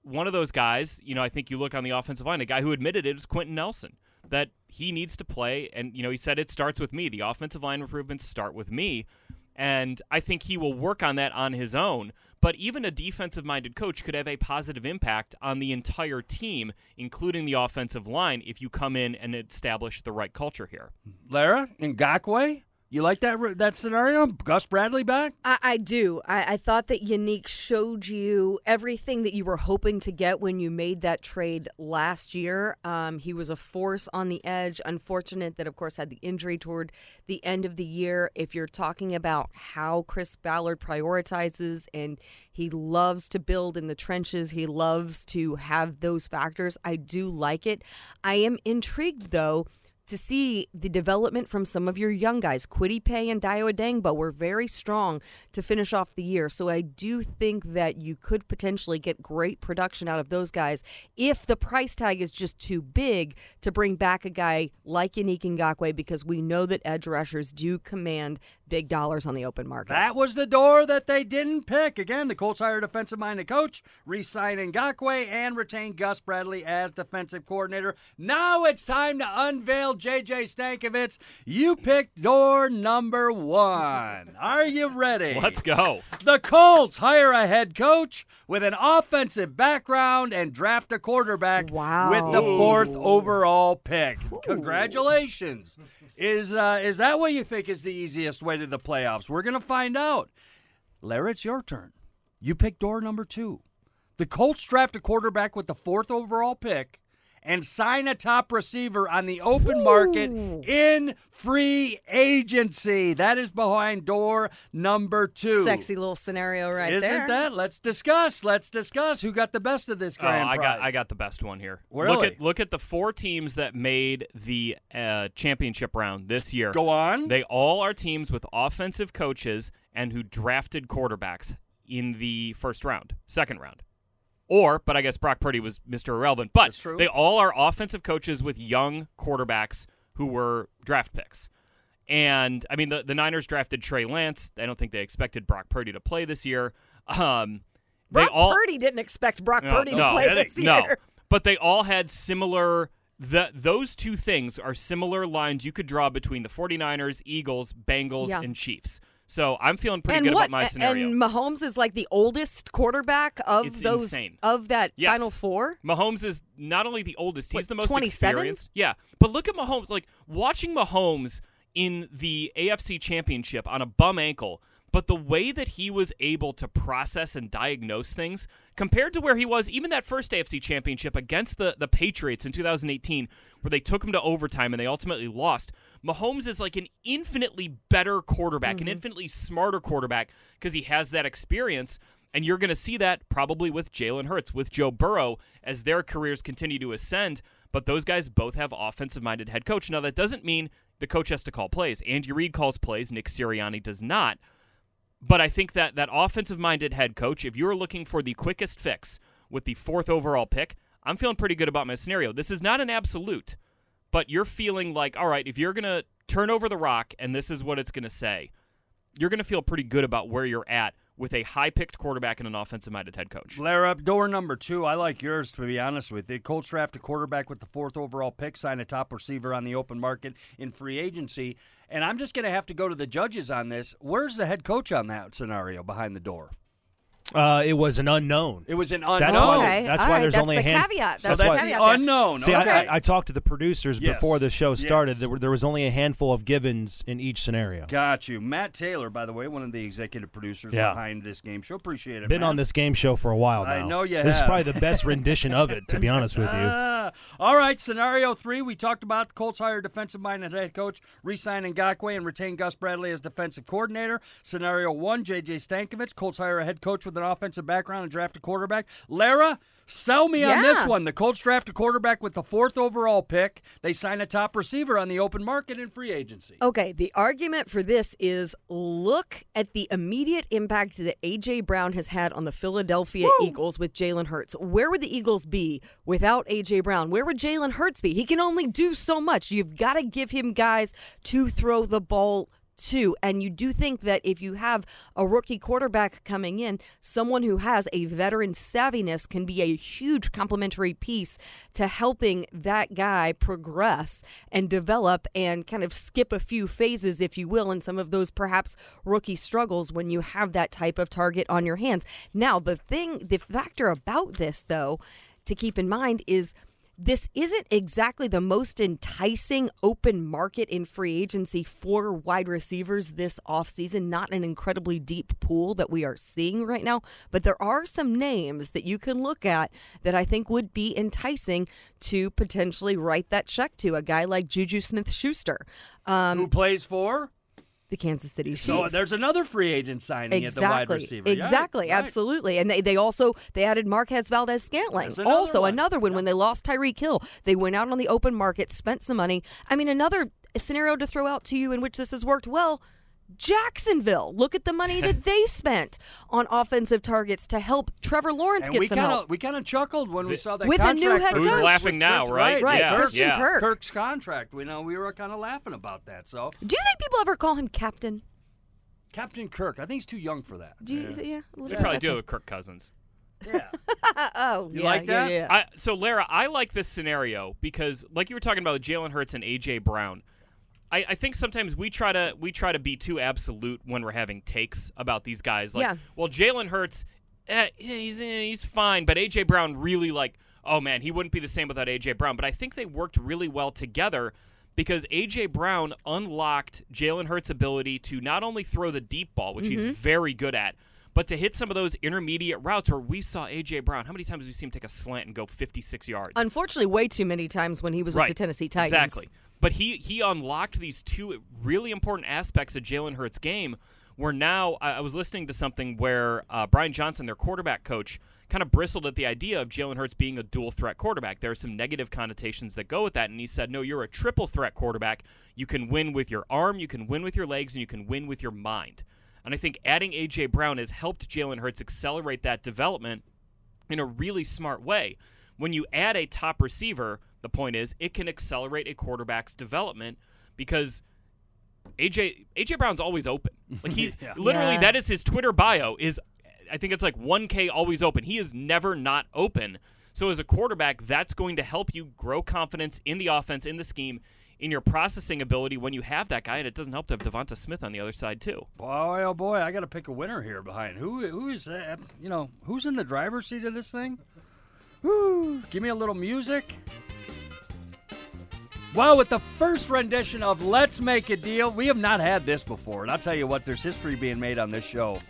One of those guys, you know, I think you look on the offensive line, a guy who admitted it was Quenton Nelson, that he needs to play. And, you know, he said it starts with me. The offensive line improvements start with me. And I think he will work on that on his own. But even a defensive minded coach could have a positive impact on the entire team, including the offensive line, if you come in and establish the right culture here. Larra Ngakoue, You like that that scenario? Gus Bradley back? I, I do. I, I thought that Yannick showed you everything that you were hoping to get when you made that trade last year. Um, he was a force on the edge. Unfortunate that, of course, had the injury toward the end of the year. If you're talking about how Chris Ballard prioritizes and he loves to build in the trenches, he loves to have those factors. I do like it. I am intrigued, though to see the development from some of your young guys. Kwity Paye and Dayo Odeyingbo were very strong to finish off the year. So I do think that you could potentially get great production out of those guys if the price tag is just too big to bring back a guy like Yannick Ngakoue because we know that edge rushers do command big dollars on the open market. That was the door that they didn't pick. Again, the Colts hired defensive minded coach, re sign Ngakoue, and retain Gus Bradley as defensive coordinator. Now it's time to unveil JJ Stankevitz. You picked door number one. Are you ready? Let's go. The Colts hire a head coach with an offensive background and draft a quarterback wow. with the fourth overall pick. Ooh. Congratulations. Is uh, is that what you think is the easiest way to the playoffs? We're gonna find out. Larra, it's your turn. You pick door number two. The Colts draft a quarterback with the fourth overall pick and sign a top receiver on the open Ooh. market in free agency. That is behind door number two. Sexy little scenario right Isn't there. Isn't that? Let's discuss. Let's discuss who got the best of this grand oh, I prize. got I got the best one here. Really? Look at look at the four teams that made the uh, championship round this year. Go on. They all are teams with offensive coaches and who drafted quarterbacks in the first round, second round. Or, but I guess Brock Purdy was Mr. Irrelevant. But they all are offensive coaches with young quarterbacks who were draft picks. And I mean, the, the Niners drafted Trey Lance. I don't think they expected Brock Purdy to play this year. Um, Brock all, Purdy didn't expect Brock no, Purdy no, to play this year. no. But they all had similar. The, those two things are similar lines you could draw between the 49ers, Eagles, Bengals, Yeah. and Chiefs. So I'm feeling pretty and good what? about my scenario. And Mahomes is like the oldest quarterback of It's those insane. of that Yes. final four. Mahomes is not only the oldest, he's What, the most 27? experienced. Yeah, but look at Mahomes. Like watching Mahomes in the AFC Championship on a bum ankle, but the way that he was able to process and diagnose things compared to where he was even that first AFC Championship against the the Patriots in 2018, where they took him to overtime and they ultimately lost. Mahomes is like an infinitely better quarterback, an mm-hmm. infinitely smarter quarterback because he has that experience. And you're going to see that probably with Jalen Hurts, with Joe Burrow, as their careers continue to ascend. But those guys both have offensive minded head coach. Now, that doesn't mean the coach has to call plays. Andy Reid calls plays, Nick Sirianni does not. But I think that that offensive minded head coach, if you're looking for the quickest fix with the fourth overall pick, I'm feeling pretty good about my scenario. This is not an absolute, but you're feeling like, all right, if you're going to turn over the rock and this is what it's going to say, you're going to feel pretty good about where you're at with a high picked quarterback and an offensive minded head coach. Flare up door number two. I like yours, to be honest with you. Colts draft a quarterback with the fourth overall pick, sign a top receiver on the open market in free agency. And I'm just going to have to go to the judges on this. Where's the head coach on that scenario behind the door? Uh, it was an unknown. It was an unknown. That's why, Okay, that's all why right, there's that's only the a hand. caveat. So That's that's the the caveat unknown. See, okay. I, I, I talked to the producers Yes. before the show started. Yes. There, were, there was only a handful of givens in each scenario. Got you. Matt Taylor, by the way, one of the executive producers Yeah. behind this game show. Appreciate it. Been man. on this game show for a while now. I know you This is probably the best rendition of it, to be honest with you. Ah, [laughs] all right, scenario three. We talked about the Colts hire defensive minded head coach, re sign Ngakoue, and retain Gus Bradley as defensive coordinator. Scenario one, JJ Stankevitz. Colts hire a head coach with an offensive background and draft a quarterback. Larra, sell me on this one. The Colts draft a quarterback with the fourth overall pick. They sign a top receiver on the open market and free agency. Okay, the argument for this is look at the immediate impact that A.J. Brown has had on the Philadelphia Eagles with Jalen Hurts. Where would the Eagles be without A.J. Brown? Where would Jalen Hurts be? He can only do so much. You've got to give him guys to throw the ball to. And you do think that if you have a rookie quarterback coming in, someone who has a veteran savviness can be a huge complementary piece to helping that guy progress and develop and kind of skip a few phases, if you will, in some of those perhaps rookie struggles when you have that type of target on your hands. Now, the thing, the factor about this, though, to keep in mind is this isn't exactly the most enticing open market in free agency for wide receivers this offseason. Not an incredibly deep pool that we are seeing right now, but there are some names that you can look at that I think would be enticing to potentially write that check to a guy like Juju Smith Schuster. Um, Who plays for? The Kansas City uh, Chiefs. So there's another free agent signing exactly. at the wide receiver. Exactly, right. absolutely. And they, they also they added Marquez Valdes Scantling. Another Also one. another one when they lost Tyreek Hill. They went out on the open market, spent some money. I mean, another scenario to throw out to you in which this has worked well. Jacksonville. Look at the money that [laughs] they spent on offensive targets to help Trevor Lawrence And get we some kind help. we kind of chuckled when we saw that With a new head with- coach. Who's laughing with now, Chris- right? Right, Yeah. Christian yeah. Kirk. Kirk's contract. We know we were kind of laughing about that. So Do you think people ever call him Captain? Captain Kirk, I think he's too young for that. Do you, yeah, a They probably bit. do it with Kirk Cousins. [laughs] oh, You yeah, like yeah, that? yeah. I, so Larra, I like this scenario because, like you were talking about with Jalen Hurts and AJ Brown, I, I think sometimes we try to we try to be too absolute when we're having takes about these guys. Like, Yeah. well, Jalen Hurts, eh, he's eh, he's fine, but AJ Brown really like, oh man, he wouldn't be the same without AJ Brown. But I think they worked really well together. Because AJ Brown unlocked Jalen Hurts' ability to not only throw the deep ball, which he's very good at, but to hit some of those intermediate routes where we saw AJ Brown. How many times have we seen him take a slant and go 56 yards? Unfortunately, way too many times when he was right. with the Tennessee Titans. Exactly. But he he unlocked these two really important aspects of Jalen Hurts' game. Where now I I was listening to something where uh, Brian Johnson, their quarterback coach, kind of bristled at the idea of Jalen Hurts being a dual threat quarterback. There are some negative connotations that go with that, and he said, "No, you're a triple threat quarterback. You can win with your arm, you can win with your legs, and you can win with your mind." And I think adding AJ Brown has helped Jalen Hurts accelerate that development in a really smart way. When you add a top receiver, the point is it can accelerate a quarterback's development because AJ AJ Brown's always open. [laughs] Like he's Yeah. literally Yeah. that is his Twitter bio is I think it's like 1k always open. He is never not open. So as a quarterback, that's going to help you grow confidence in the offense, in the scheme, in your processing ability when you have that guy, and it doesn't help to have Devonta Smith on the other side too. Boy, oh boy, I got to pick a winner here behind. Who who is that? You know, who's in the driver's seat of this thing? Woo, give me a little music. Well, with the first rendition of Let's Make a Deal, we have not had this before. And I'll tell you what, there's history being made on this show.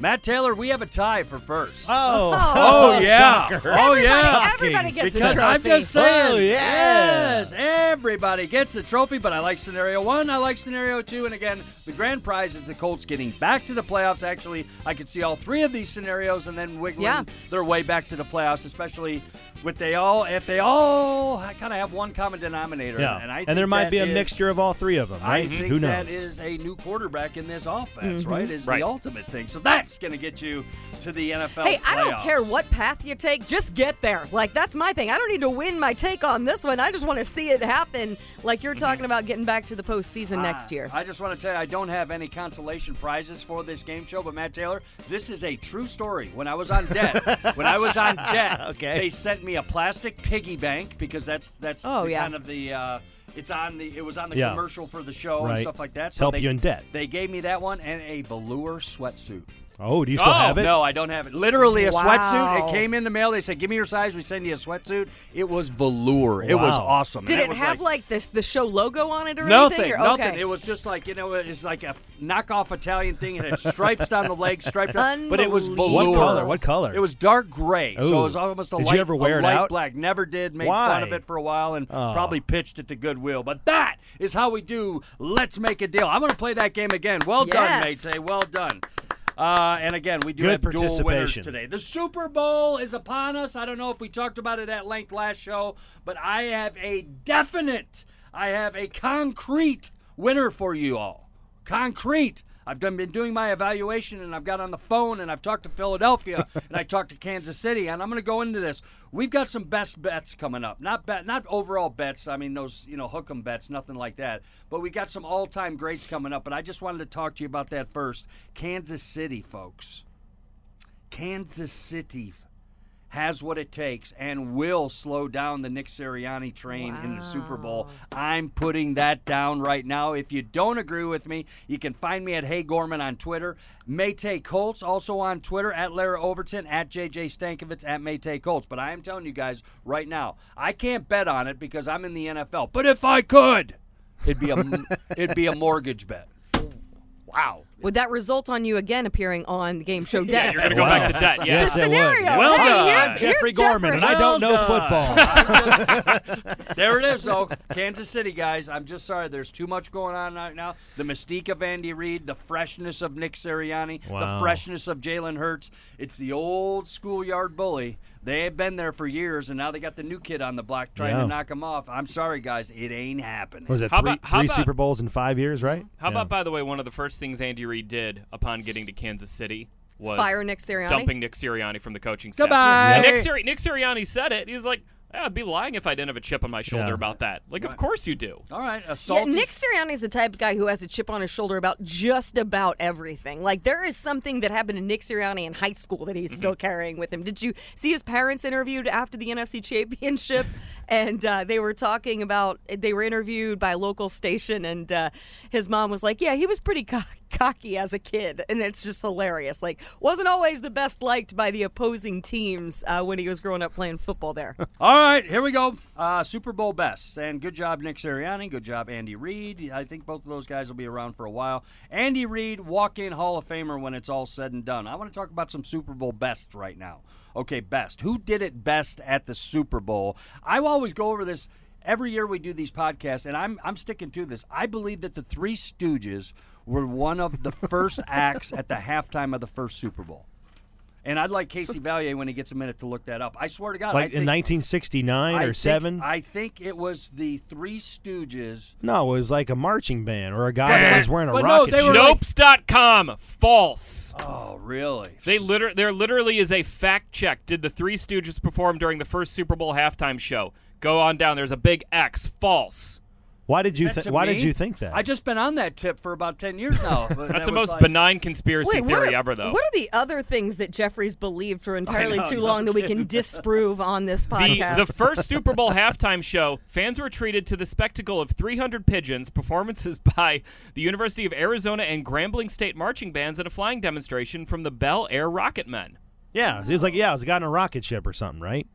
Matt Taylor, we have a tie for first. Oh, Oh, oh, oh yeah. shocker. Oh, yeah. Everybody gets Because I'm just saying, Oh, yeah. yes, everybody gets a trophy, but I like scenario one, I like scenario two, and again, the grand prize is the Colts getting back to the playoffs. Actually, I could see all three of these scenarios and then wiggling Yeah. their way back to the playoffs, especially with they all, if they all kind of have one common denominator. Yeah, and, I and there might be a is- mixture of all three of them, I think Who knows? that is a new quarterback in this offense, Mm-hmm. right? Is Right. the ultimate thing. So that's going to get you to the NFL. Hey, I don't care what path you take, just get there. Like that's my thing. I don't need to win my take on this one. I just want to see it happen. Like you're talking about getting back to the postseason next Ah, year. I just want to tell you, I don't have any consolation prizes for this game show, but Matt Taylor, this is a true story. When I was on debt, when I was on [laughs] debt, Okay. they sent me a plastic piggy bank because that's that's Oh, the yeah. kind of the. Uh, it's on the. It was on the Yeah. commercial for the show and stuff like that. To help they, you in debt. They gave me that one and a velour sweatsuit. Oh, do you still Oh, have it? No, I don't have it. Literally a Wow. sweatsuit. It came in the mail. They said, "Give me your size." We send you a sweatsuit. It was velour. It was awesome. Did And it was have like, like this the show logo on it or Nothing, anything? or- nothing. Okay. It was just like you know, it's like a knockoff Italian thing. It had stripes down the legs, striped up, but it was velour. What color? What color? It was dark gray, so it was almost a Did you light, ever a wear it light out? black. Never did. Made Why? fun of it for a while and Oh. probably pitched it to Goodwill. But that is how we do. Let's make a deal. I'm going to play that game again. Well done, Yes. mates. Hey, well done. Uh, and again, we do Good have dual winners today. The Super Bowl is upon us. I don't know if we talked about it at length last show, but I have a definite, I have a concrete winner for you all. Concrete. I've done, been doing my evaluation and I've got on the phone and I've talked to Philadelphia [laughs] and I talked to Kansas City and I'm going to go into this. We've got some best bets coming up. Not bet, not overall bets. I mean those, you know, hook 'em bets, nothing like that. But we got some all-time greats coming up. But I just wanted to talk to you about that first. Kansas City, folks. Kansas City. Has what it takes and will slow down the Nick Sirianni train in the Super Bowl. I'm putting that down right now. If you don't agree with me, you can find me at Hey Gorman on Twitter. Maytay Colts also on Twitter at Larra Overton, at JJ Stankevitz, at Maytay Colts. But I am telling you guys right now, I can't bet on it because I'm in the NFL. But if I could, it'd be a [laughs] it'd be a mortgage bet. Wow. Would that result on you again appearing on the game show [laughs] Yeah, Debt? you're gonna go back to debt. Yeah. Yes, The it would. scenario. Well Hey, done. here's- I'm Jeffrey here's Gorman, and I don't know done. football. [laughs] there it is, though. Kansas City, guys. I'm just sorry. There's too much going on right now. The mystique of Andy Reid, the freshness of Nick Sirianni, the freshness of Jalen Hurts. It's the old schoolyard bully. They have been there for years, and now they got the new kid on the block trying Yeah. to knock him off. I'm sorry, guys. It ain't happening. Was it How three, about- how three about- Super Bowls in five years, right? How Yeah. about, by the way, one of the first things Andy Reid did upon getting to Kansas City was Fire Nick Sirianni? dumping Nick Sirianni from the coaching staff. Goodbye. And Nick, Siri- Nick Sirianni said it. He was like, "Yeah, I'd be lying if I didn't have a chip on my shoulder Yeah. about that. Like, of course you do. All right, a Yeah, salty Nick Sirianni's the type of guy who has a chip on his shoulder about just about everything. Like there is something that happened to Nick Sirianni in high school that he's still carrying with him. Did you see his parents interviewed after the NFC Championship? [laughs] and uh, they were talking about they were interviewed by a local station, and uh, his mom was like, "Yeah, he was pretty co- cocky as a kid," and it's just hilarious. Like wasn't always the best liked by the opposing teams uh, when he was growing up playing football there. [laughs] All right, here we go. Uh, Super Bowl best. And good job, Nick Sirianni. Good job, Andy Reid. I think both of those guys will be around for a while. Andy Reid, walk in Hall of Famer when it's all said and done. I want to talk about some Super Bowl best right now. Okay, best. Who did it best at the Super Bowl? I always go over this every year we do these podcasts, and I'm, I'm sticking to this. I believe that the Three Stooges were one of the first [laughs] acts at the halftime of the first Super Bowl. And I'd like Casey Valier when he gets a minute to look that up. I swear to God, I Like in think- 1969 I or think- seven? I think it was the Three Stooges. no, it was like a marching band or a guy that was wearing a But no, rocket they were ship. like- False. Oh, really? They liter- there literally is a fact check. Did the Three Stooges perform during the first Super Bowl halftime show? Go on down. There's a big X. False. Why did you th- to Why did you think that? I just been on that tip for about ten years now. [laughs] That's that the most like- benign conspiracy Wait, theory are, ever, though. What are the other things that Jeffrey's believed for entirely know, too no long that we can [laughs] disprove on this podcast? the first Super Bowl halftime show, fans were treated to the spectacle of 300 pigeons, performances [laughs] by the University of Arizona and Grambling State marching bands, and a flying demonstration from the Bell Air Rocket Men. yeah, he was like, yeah, it was a guy in a rocket ship or something, right?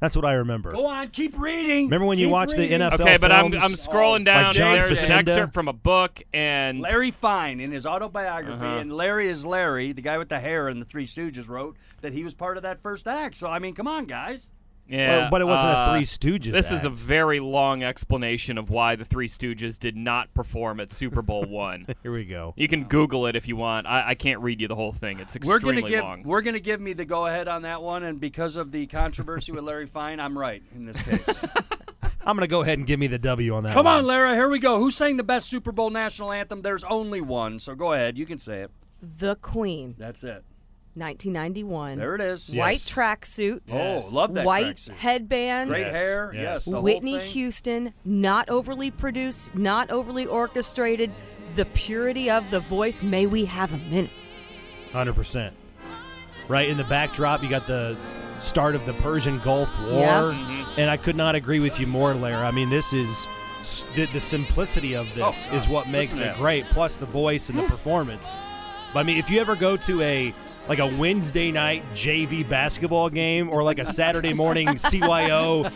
That's what I remember. Go on, keep reading. Remember when you Keep watched the reading. NFL Okay, but I'm. I'm scrolling Oh, down. like John There's an excerpt from a book, and Larry Fine, in his autobiography, Uh-huh. and Larry is Larry, the guy with the hair and the Three Stooges, wrote that he was part of that first act. So I mean, come on, guys. Yeah, Well, but it wasn't a uh, Three Stooges This is a very long explanation of why the Three Stooges did not perform at Super Bowl [laughs] one. Here we go. You can Google it if you want. I, I can't read you the whole thing. It's We're extremely gonna give long. we're gonna give me the go ahead on that one, and because of the controversy with Larry Fine, I'm right in this case. [laughs] I'm gonna go ahead and give me the W on that. Come one. on, Larra, here we go. Who sang the best Super Bowl national anthem? There's only one, so go ahead. You can say it. the Queen, That's it. 1991. There it is. White Yes. tracksuit. Oh, love that White tracksuit. headband. Great Yes. hair. Yes. Yes. the whole Whitney thing. Houston, not overly produced, not overly orchestrated. The purity of the voice. May we have a minute? Hundred percent. Right in the backdrop, you got the start of the Persian Gulf War, Yeah. Mm-hmm. and I could not agree with you more, Larra. I mean, this is the, the simplicity of this Oh, is what makes it great. Plus the voice and the performance. But I mean, if you ever go to a like a Wednesday night JV basketball game or like a Saturday morning [laughs] CYO.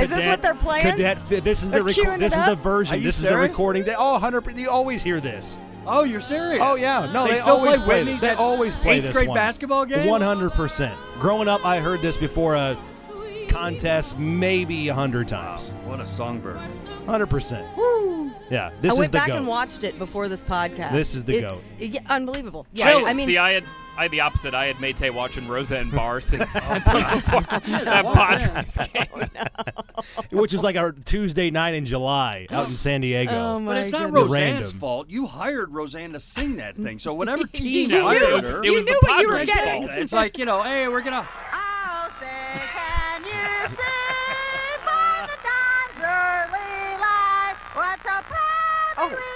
Is this what they're playing? Cadet, this is the They're reco- queuing this it is the version. Are you This is the recording. They, oh, 100 You always hear this. Oh, you're serious? Oh yeah, no, they, they, still always play play. They always play eighth this grade one. basketball games. One hundred percent. Growing up, I heard this before a contest, maybe a hundred times. Wow, What a songbird. Hundred percent. Yeah, this I is went back goat. and watched it before this podcast. This is the it's, Yeah, unbelievable. Yeah, I, I mean, see, I had I had the opposite. I had Mayte watching Roseanne Barr's and before [laughs] that Padres [laughs] oh, game. [laughs] Which was like our Tuesday night in July out in San Diego. Oh, my But it's not goodness. Roseanne's Random. fault. You hired Roseanne to sing that thing. So whatever team knew hired it was- her, It was You the knew what you were Padres' getting. fault. it's like you know, hey, we're gonna. I'll say, can you see by the dawn's early light what a pleasure Oh.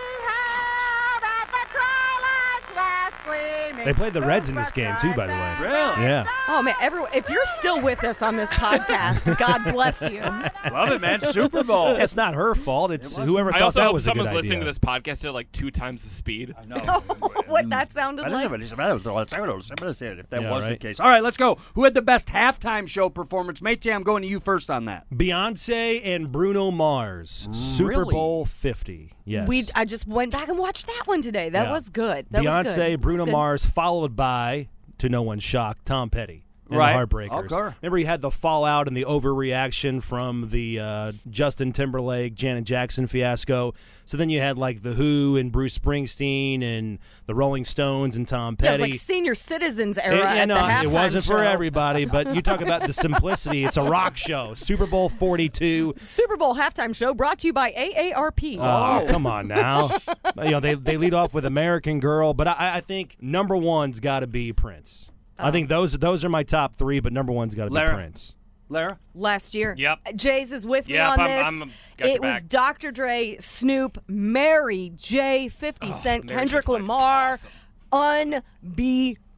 We have at the twilight's last gleaming They played the Reds in this game too, by the way. Really? Yeah. Oh man, everyone! If you're still with us on this podcast, God bless you. [laughs] Love it, man. [laughs] Super Bowl. It's not her fault. It's whoever I thought also that hope was a good someone's idea. listening to this podcast at like two times the speed. I [laughs] know. Oh, what that sounded like. I don't know if it's the last time I'm going to say it if that Yeah, was the right. case. All right, let's go. Who had the best halftime show performance? Mate, I'm going to you first on that. Beyonce and Bruno Mars, Super Really? Bowl 50. Yes. We I just went back and watched that one today. That Yeah. was good. That Beyonce, was good. Bruno good. Mars, followed by, to no one's shock, Tom Petty. And Right. the Heartbreakers. Okay. Remember, he had the fallout and the overreaction from the uh, Justin Timberlake, Janet Jackson fiasco. So then you had like the Who and Bruce Springsteen and the Rolling Stones and Tom Yeah, it Petty. was like senior citizens It- era yeah, at no, the it wasn't show. for everybody, but you talk about the [laughs] simplicity. It's a rock show. Super Bowl 42. Super Bowl halftime show brought to you by AARP. Oh, come on now. you know, they, they lead off with American Girl, but I, I think number one's got to be Prince. I think those those are my top three, but number one's got to be Larra? Prince. Larra? last year. Yep. Uh, Jays is with Yep, me on I'm- this. I'm- got your it was back. Dr. Dre, Snoop, Mary J, 50 Cent, Mary J. Kendrick is Lamar. awesome.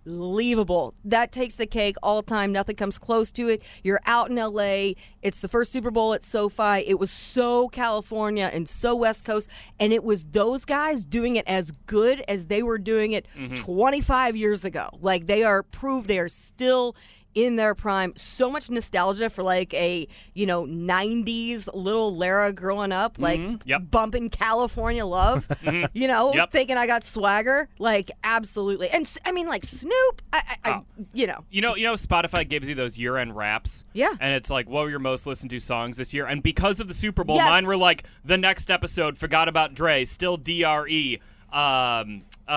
Unbelievable. That takes the cake all time. Nothing comes close to it. You're out in LA. It's the first Super Bowl at SoFi. It was so California and so West Coast. And it was those guys doing it as good as they were doing it Mm-hmm. 25 years ago. Like they are proved they are still in their prime. So much nostalgia for like a, you know, 90s little Larra growing up, like Mm-hmm. Yep. bumping California love, [laughs] you know, Yep. thinking I got swagger. Like, absolutely. And I mean, like Snoop, I, I, I Oh. you know, You know, you know, Spotify gives you those year-end raps. Yeah. And it's like, what were your most listened to songs this year? And because of the Super Bowl, Yes. mine were like the next episode. Forgot about Dre. Still Dre. Um. Uh.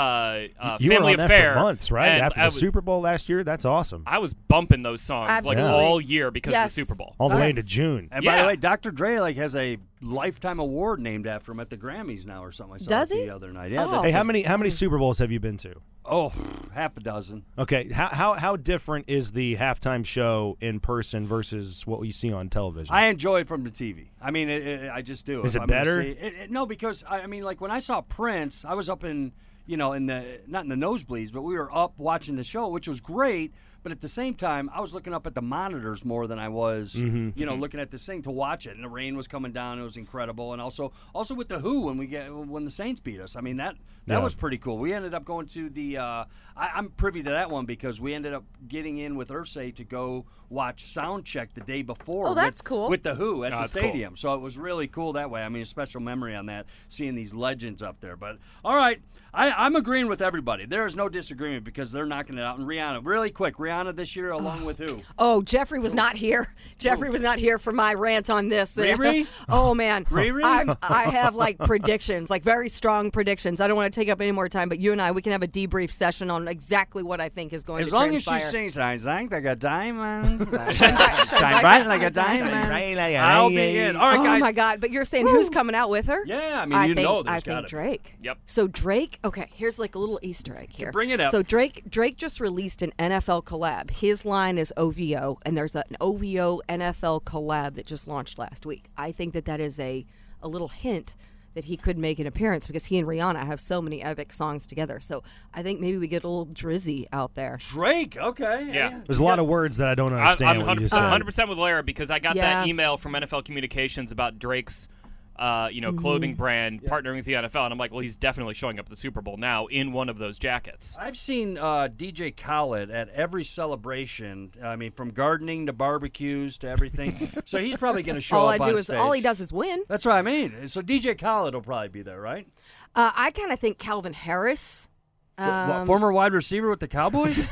uh You Family were on Affair. that for months, right? And After I the was, Super Bowl last year, that's awesome. I was bumping those songs Absolutely. like all year because Yes. of the Super Bowl. All the way Yes. into June. And by the way, Dr. Dre like has a lifetime award named after him at the Grammys now or something. I saw Does it he? the other night. Yeah. Oh. Hey, how many how many hmm. Super Bowls have you been to? Oh, half a dozen. Okay, how how how different is the halftime show in person versus what we see on television? I enjoy it from the TV. I mean, it, it, I just do. Is it I'm better? see- it- it- no, because I, I mean, like when I saw Prince, I was up in, you know, in the not in the nosebleeds, but we were up watching the show, which was great. But at the same time, I was looking up at the monitors more than I was, Mm-hmm. you know, looking at this thing to watch it. And the rain was coming down; it was incredible. And also, also with the Who when we get when the Saints beat us. I mean that that Yeah. was pretty cool. We ended up going to the. Uh, I, I'm privy to that one because we ended up getting in with Ursay to go watch sound check the day before. Oh, with- that's cool. With the Who at Oh, the that's cool. stadium. So it was really cool that way. I mean, a special memory on that, seeing these legends up there. But all right, I, I'm agreeing with everybody. There is no disagreement because they're knocking it out. And Rihanna, really quick, Rihanna this year along with who? [gasps] Oh, Jeffrey was not here. Jeffrey was not here for my rant on this. [laughs] Riri? oh man, Riri? I'm, I [laughs] have like predictions, like very strong predictions. I don't want to take up any more time, but you and I, we can have a debrief session on exactly what I think is going As to long as transpire. she sings, I think like a diamond, bright- shine shine bright bright like a diamond. diamond. I'll be in. All right, oh guys. my God! But you're saying who's coming out with her? Yeah, I mean, I you think know there's I gotta think be. Drake. Yep. So Drake, okay, here's like a little Easter egg here. Bring it up. So Drake, Drake just released an NFL collab. His line is OVO, and there's an OVO NFL collab that just launched last week. I think that that is a a little hint that he could make an appearance because he and Rihanna have so many epic songs together. So I think maybe we get a little Drizzy out there. Drake, okay. Yeah. There's a lot of words that I don't understand. I'm 100%, just said. 100% with Larra because I got Yeah. that email from NFL Communications about Drake's, uh, you know, clothing Mm-hmm. brand partnering with the NFL, and I'm like, well, he's definitely showing up at the Super Bowl now in one of those jackets. I've seen uh, DJ Khaled at every celebration. I mean, from gardening to barbecues to everything. [laughs] so he's probably going to show all up I do on is stage. all he does is win. That's what I mean. So DJ Khaled will probably be there, right? Uh, I kind of think Calvin Harris. What, Um, former wide receiver with the Cowboys? [laughs]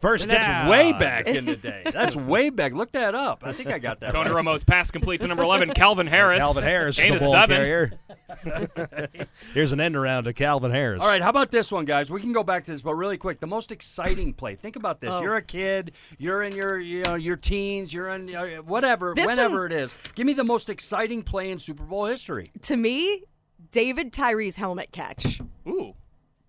First that's down. way back in the day. That's way back. Look that up. I think I got that. Tony right. Romo's pass complete to number 11, Calvin Harris. Calvin Harris, Gain the ball seven. carrier. [laughs] Here's an end around to Calvin Harris. All right, how about this one, guys? We can go back to this, but really quick. The most exciting play. Think about this. Oh. You're a kid. You're in your you know your teens. You're in uh, whatever, This whenever one- it is. Give me the most exciting play in Super Bowl history. to me, David Tyree's helmet catch. Ooh.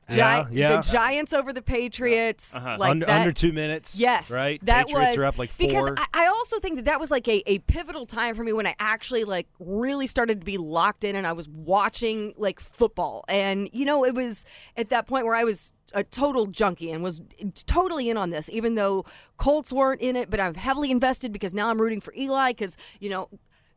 Gi- Yeah, yeah. The Giants over the Patriots. Uh-huh. Like under, that, under two minutes. Yes, right. That Patriots was are up like four. because I, I also think that that was like a, a pivotal time for me when I actually like really started to be locked in and I was watching like football and you know it was at that point where I was a total junkie and was totally in on this even though Colts weren't in it but I'm heavily invested because now I'm rooting for Eli because you know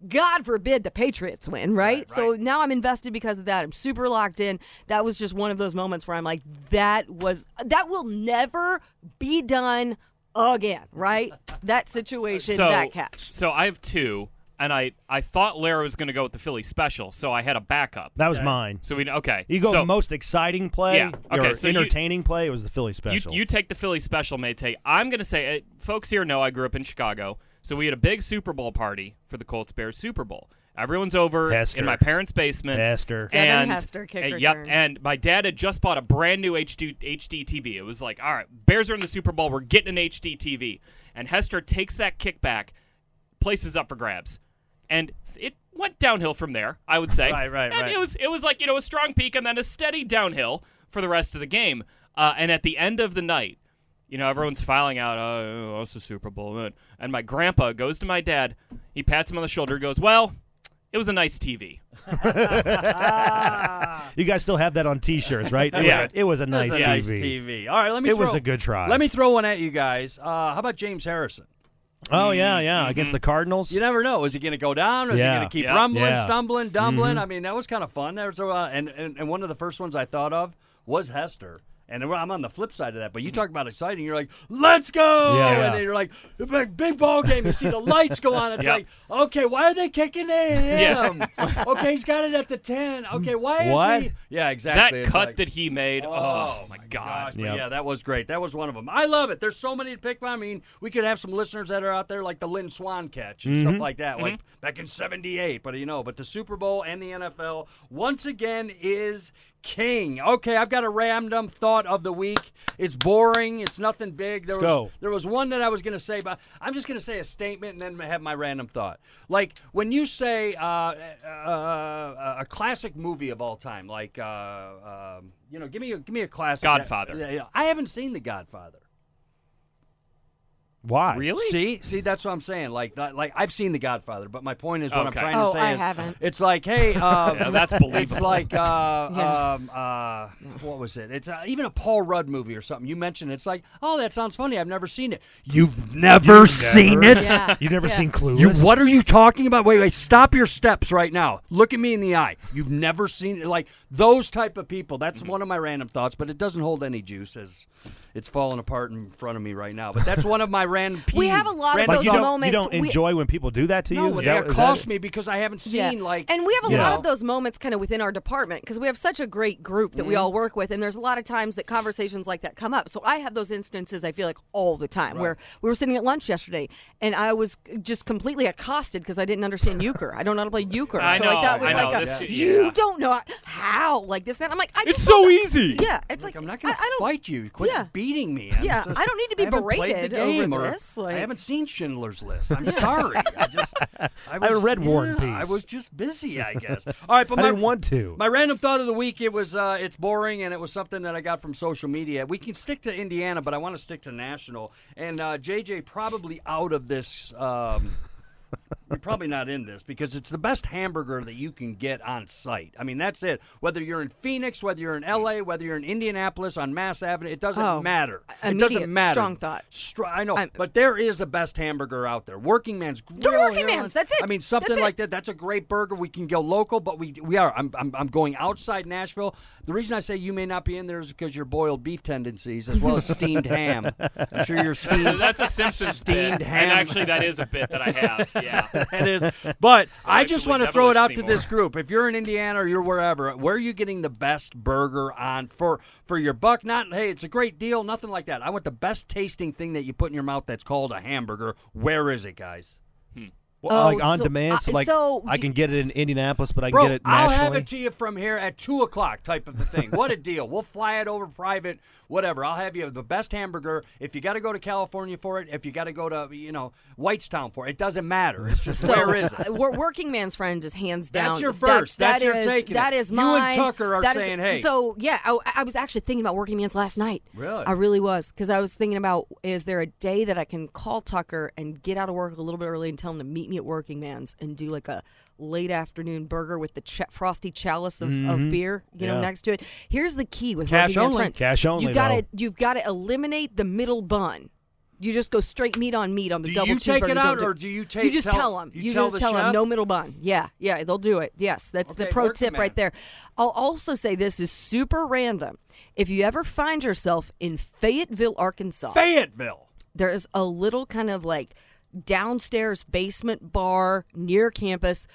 God forbid the Patriots win, right? So now I'm invested because of that. I'm super locked in. That was just one of those moments where I'm like, that was that will never be done again, right? [laughs] That situation, so, that catch. So I have two, and I I thought Larra was going to go with the Philly special, so I had a backup. that was Okay. mine. So we okay. You go so, most exciting play. Yeah, okay, or so you- entertaining play. It was the Philly You, special. you take the Philly special, Maytay. I'm going to say, uh, folks here know I grew up in Chicago, so we had a big Super Bowl party for the Colts Bears Super Bowl. Everyone's over Hester. in my parents' basement. Hester. Devin and, Hester, kick and- return. Yep, and my dad had just bought a brand new HD, HD TV. It was like, all right, Bears are in the Super Bowl. We're getting an HD TV. And Hester takes that kickback, places up for grabs. And it went downhill from there, I would say. [laughs] Right, right, and right. It was, it was like, you know, a strong peak and then a steady downhill for the rest of the game. Uh, and at the end of the night, you know, everyone's filing out, oh, oh, it's the Super Bowl. man." And my grandpa goes to my dad. He pats him on the shoulder, goes, well, it was a nice TV. [laughs] you guys still have that on T-shirts, right? It Yeah. Was a, it was a nice That's a TV. nice TV. All right, let me. It throw, was a good try. Let me throw one at you guys. Uh, how about James Harrison? Oh yeah, yeah. Mm-hmm. Against the Cardinals. You never know. Is he going to go down? Or is Yeah. he going to keep Yeah. rumbling, Yeah. stumbling, dumbling? Mhm. I mean, that was kind of fun. There was a, uh, and, and and one of the first ones I thought of was Hester. And I'm on the flip side of that. But you mm-hmm. talk about exciting. You're like, let's go. Yeah, yeah. And then you're like, big, big ball game. You see the lights go on. It's Yep. like, okay, why are they kicking it [laughs] Yeah. okay, he's got it at the 10. Okay, why What? is he? Yeah, exactly. That It's cut like- that he made, oh, oh my God. Gosh, Yep. yeah, that was great. That was one of them. I love it. There's so many to pick from. I mean, we could have some listeners that are out there like the Lynn Swann catch and stuff mm-hmm. like that, like mm-hmm. back in '78. But you know, but the Super Bowl and the NFL once again is king. Okay, I've got a random thought of the week. It's boring. It's nothing big. There Let's was go. there was one that I was going to say, but I'm just going to say a statement and then have my random thought. Like when you say uh, uh, a classic movie of all time, like uh, um, you know, give me a, give me a classic. Godfather. Yeah, yeah. I haven't seen The Godfather. Why? Really? See, see, that's what I'm saying. Like, that, like I've seen The Godfather, but my point is, what I'm Okay. trying Oh, to say I is, haven't. it's like, hey, uh, [laughs] Yeah, that's believable. It's like, uh, [laughs] Yeah. um, uh, what was it? It's uh, even a Paul Rudd movie or something. You mentioned it. it's like, oh, that sounds funny. I've never seen it. You've never seen never- it. Yeah. You've never Yeah. seen Clueless? You, what are you talking about? Wait, wait, stop your steps right now. Look at me in the eye. You've never seen it. Like those type of people. That's one of my random thoughts, but it doesn't hold any juice as it's falling apart in front of me right now. But that's one of my [laughs] random. We have a lot of those you don't, you don't we- enjoy when people do that to you? No, Is it that, is cost that, me because I haven't Yeah. seen like. and we have a lot know. of those moments kind of within our department because we have such a great group that we Mm-hmm. all work with and there's a lot of times that conversations like that come up so i have those instances i feel like all the time where we were sitting at lunch yesterday and i was just completely accosted because i didn't understand euchre i don't know how to play euchre I so like that know, was I like know. a This kid- you yeah. don't know how like this that i'm like I It's so don't- easy. yeah it's like, I'm not gonna I don't fight you. Quit yeah. beating me. I'm Yeah, just- I don't need to be I haven't played berated the game over or- this, like- I haven't seen Schindler's List. I'm [laughs] sorry. I just [laughs] I, haven't was, read War and yeah, I was just busy, I guess. All right, [laughs] but I my, didn't want to. My random thought of the week. It was uh, it's boring, and it was something that I got from social media. We can stick to Indiana, but I want to stick to national. And uh, JJ probably out of this. Um, You're probably not in this because it's the best hamburger that you can get on site. I mean, that's it. Whether you're in Phoenix, whether you're in LA, whether you're in Indianapolis on Mass Avenue, it doesn't Oh, matter. It doesn't matter. strong thought. Str- I know, I'm- but there is a best hamburger out there. Working Man's Grill. The Working Man's, that's it. I mean, something That's it. like that. That's a great burger. We can go local, but we we are. I'm, I'm I'm going outside Nashville. The reason I say you may not be in there is because your boiled beef tendencies as well as steamed ham. I'm sure you're steamed. So that's a Simpsons steamed bit. ham. And actually, that is a bit that I have. Yeah. [laughs] it is. But [laughs] I just want to throw it with out to this group. If you're in Indiana or you're wherever, where are you getting the best burger on for for your buck? Not hey, it's a great deal, nothing like that. I want the best tasting thing that you put in your mouth that's called a hamburger. Where is it, guys? Well, Oh, like on so- demand, uh, so like so I can get it in Indianapolis, but I can Bro, get it I'll have it to you from here at two o'clock, type of a thing. what a deal! We'll fly it over private, whatever. I'll have you the best hamburger. If you got to go to California for it, if you got to go to you know Whitestown for it, it doesn't matter. It's just So, where is it? uh, wor- working man's friend is hands down. That's your That's- first. That's that your is- taking That is You and. Tucker are That is- saying, hey. So yeah, I, I was actually thinking about working man's last night. Really? I really was because I was thinking about is there a day that I can call Tucker and get out of work a little bit early and tell him to meet me at working man's and do like a late afternoon burger with the ch- frosty chalice of, of Mhm. beer, you know, next to it. Here's the key with Cash only. friend. Cash only, You got to you've got to eliminate the middle bun. You just go straight meat on meat on the Do double you take cheeseburger. it out, do- or do you take- You just tell- tell them. you You, tell just the tell them no middle bun. Yeah, yeah, they'll do it. Yes, that's the pro tip man. right there. I'll also say this is super random. If you ever find yourself in Fayetteville, Arkansas, Fayetteville. there's a little kind of like downstairs basement bar near campus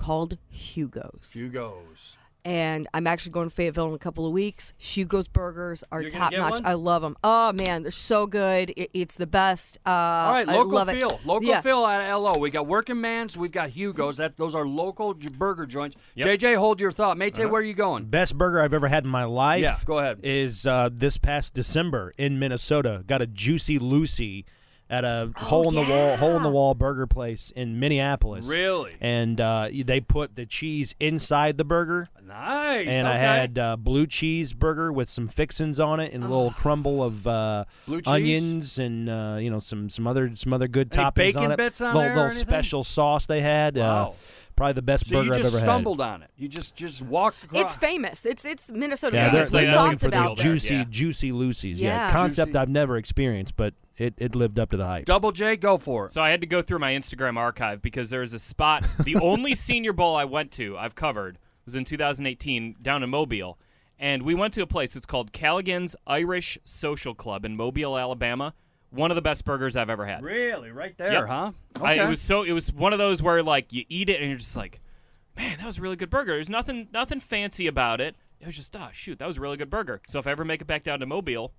called Hugo's. Hugo's. And I'm actually going to Fayetteville in a couple of weeks. Hugo's burgers are You're gonna top get notch. one? I love them. Oh man, they're so good. It, it's the best. Uh, All right, I local love feel, it. local yeah. feel at LO. We got Working Man's, we've got Hugo's. That those are local j- burger joints. Yep. JJ, hold your thought. Mate, Uh-huh. where are you going? Best burger I've ever had in my life. Yeah, go ahead. Is uh, this past December in Minnesota? Got a Juicy Lucy at a hole in the wall, hole in the wall burger place in Minneapolis. Really? And uh, they put the cheese inside the burger. Nice. And I had uh, blue cheese burger with some fixins on it and a little crumble of uh, Blue onions and uh, you know some some other some other good Any toppings bacon on it. bits on little, there or little special sauce they had. Uh, Wow. probably the best so burger you I've just ever stumbled had. on it. You just just walked across. It's famous. It's it's Minnesota Yeah, famous. they're, We they're looking talked for the about that. juicy, Yeah. juicy Lucy's. Yeah, Yeah. concept Juicy. I've never experienced, but it, it lived up to the hype. Double J, go for it. So I had to go through my Instagram archive because there is a spot. The [laughs] only Senior Bowl I went to, I've covered, was in 2018 down in Mobile, and we went to a place. It's called Callaghan's Irish Social Club in Mobile, Alabama. One of the best burgers I've ever had. Really, right there, Yep. huh? I, it was so. It was one of those where like you eat it and you're just like, man, that was a really good burger. There's nothing nothing fancy about it. It was just, ah, shoot, that was a really good burger. So if I ever make it back down to Mobile,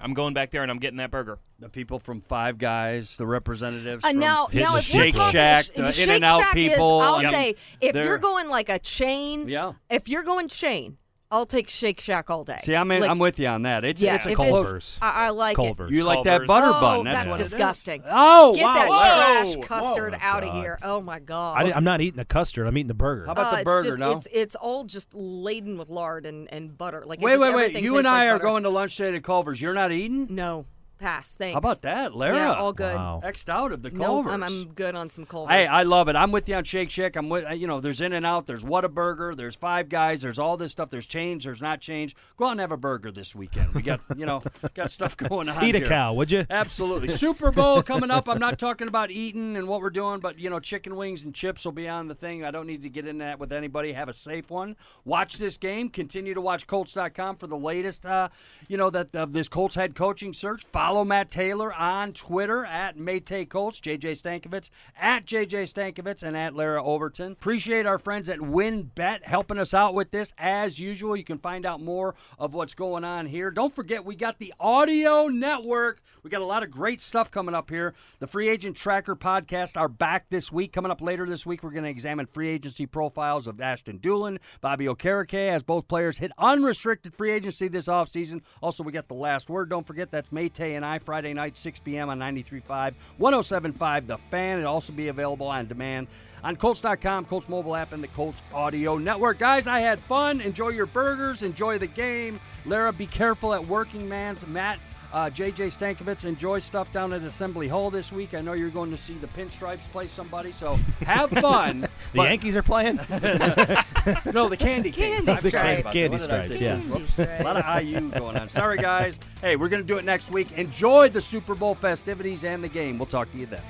I'm going back there and I'm getting that burger. the people from Five Guys, the representatives. Uh, from now, Hit now if we're Shake talking Shack, sh- the Shake In-N-Out Shack people, is, I'll Yep. say if They're- you're going like a chain, Yeah. If you're going chain, I'll take Shake Shack all day. See, I'm in, Like, I'm with you on that. It's yeah, it's a if Culver's. I, I like Culver's. You like that Culver's. butter it. bun? Oh, That's, that's what it is. disgusting. Oh, Get wow. that Whoa. trash custard Whoa. out of here. Oh my god. I, I'm not eating the custard. I'm eating the burger. How about Uh, the it's burger? just, no. It's it's all just laden with lard and, and butter. Like it wait, just, wait, wait. everything You tastes and I like are butter. going to lunch today at Culver's. You're not eating? No, pass. Thanks. How about that, Larra? Yeah, all good. Wow. Xed out of the No, Culver's. I'm, I'm good on some Culver's. Hey, I love it. I'm with you on Shake Shack. I'm with you know. There's In and Out. There's Whataburger. There's Five Guys. There's all this stuff. There's change. There's not change. Go out and have a burger this weekend. We got you know [laughs] got stuff going on. Eat a here. cow, would you? Absolutely. [laughs] Super Bowl coming up. I'm not talking about eating and what we're doing, but you know, chicken wings and chips will be on the thing. I don't need to get in that with anybody. Have a safe one. Watch this game. Continue to watch Colts.com for the latest. Uh, you know that of this Colts head coaching search. Follow Matt Taylor on Twitter at Maytay Colts. JJ Stankevitz at JJ Stankevitz and at Larra Overton. Appreciate our friends at WinBet helping us out with this as usual. You can find out more of what's going on here. Don't forget we got the Audio Network. We got a lot of great stuff coming up here. The Free Agent Tracker podcast are back this week. Coming up later this week, we're going to examine free agency profiles of Ashton Dulin, Bobby Okereke, as both players hit unrestricted free agency this offseason. Also, we got the last word. Don't forget that's Maytay and I, Friday night, 6 p.m. on 93.5, 107.5 The Fan. It'll also be available on demand on Colts.com, Colts mobile app, and the Colts Audio Network. Guys, I had fun. Enjoy your burgers. Enjoy the game. Larra, be careful at Working Man's. Matt, uh, JJ Stankevitz, enjoy stuff down at Assembly Hall this week. I know you're going to see the Pinstripes play somebody, so have [laughs] fun. The but- Yankees are playing. [laughs] no, the Candy Canes. Candy I'm Stripes. about Candy that. What did Stripes, yeah. Whoops. A lot of IU going on. Sorry, [laughs] guys. Hey, we're going to do it next week. Enjoy the Super Bowl festivities and the game. We'll talk to you then.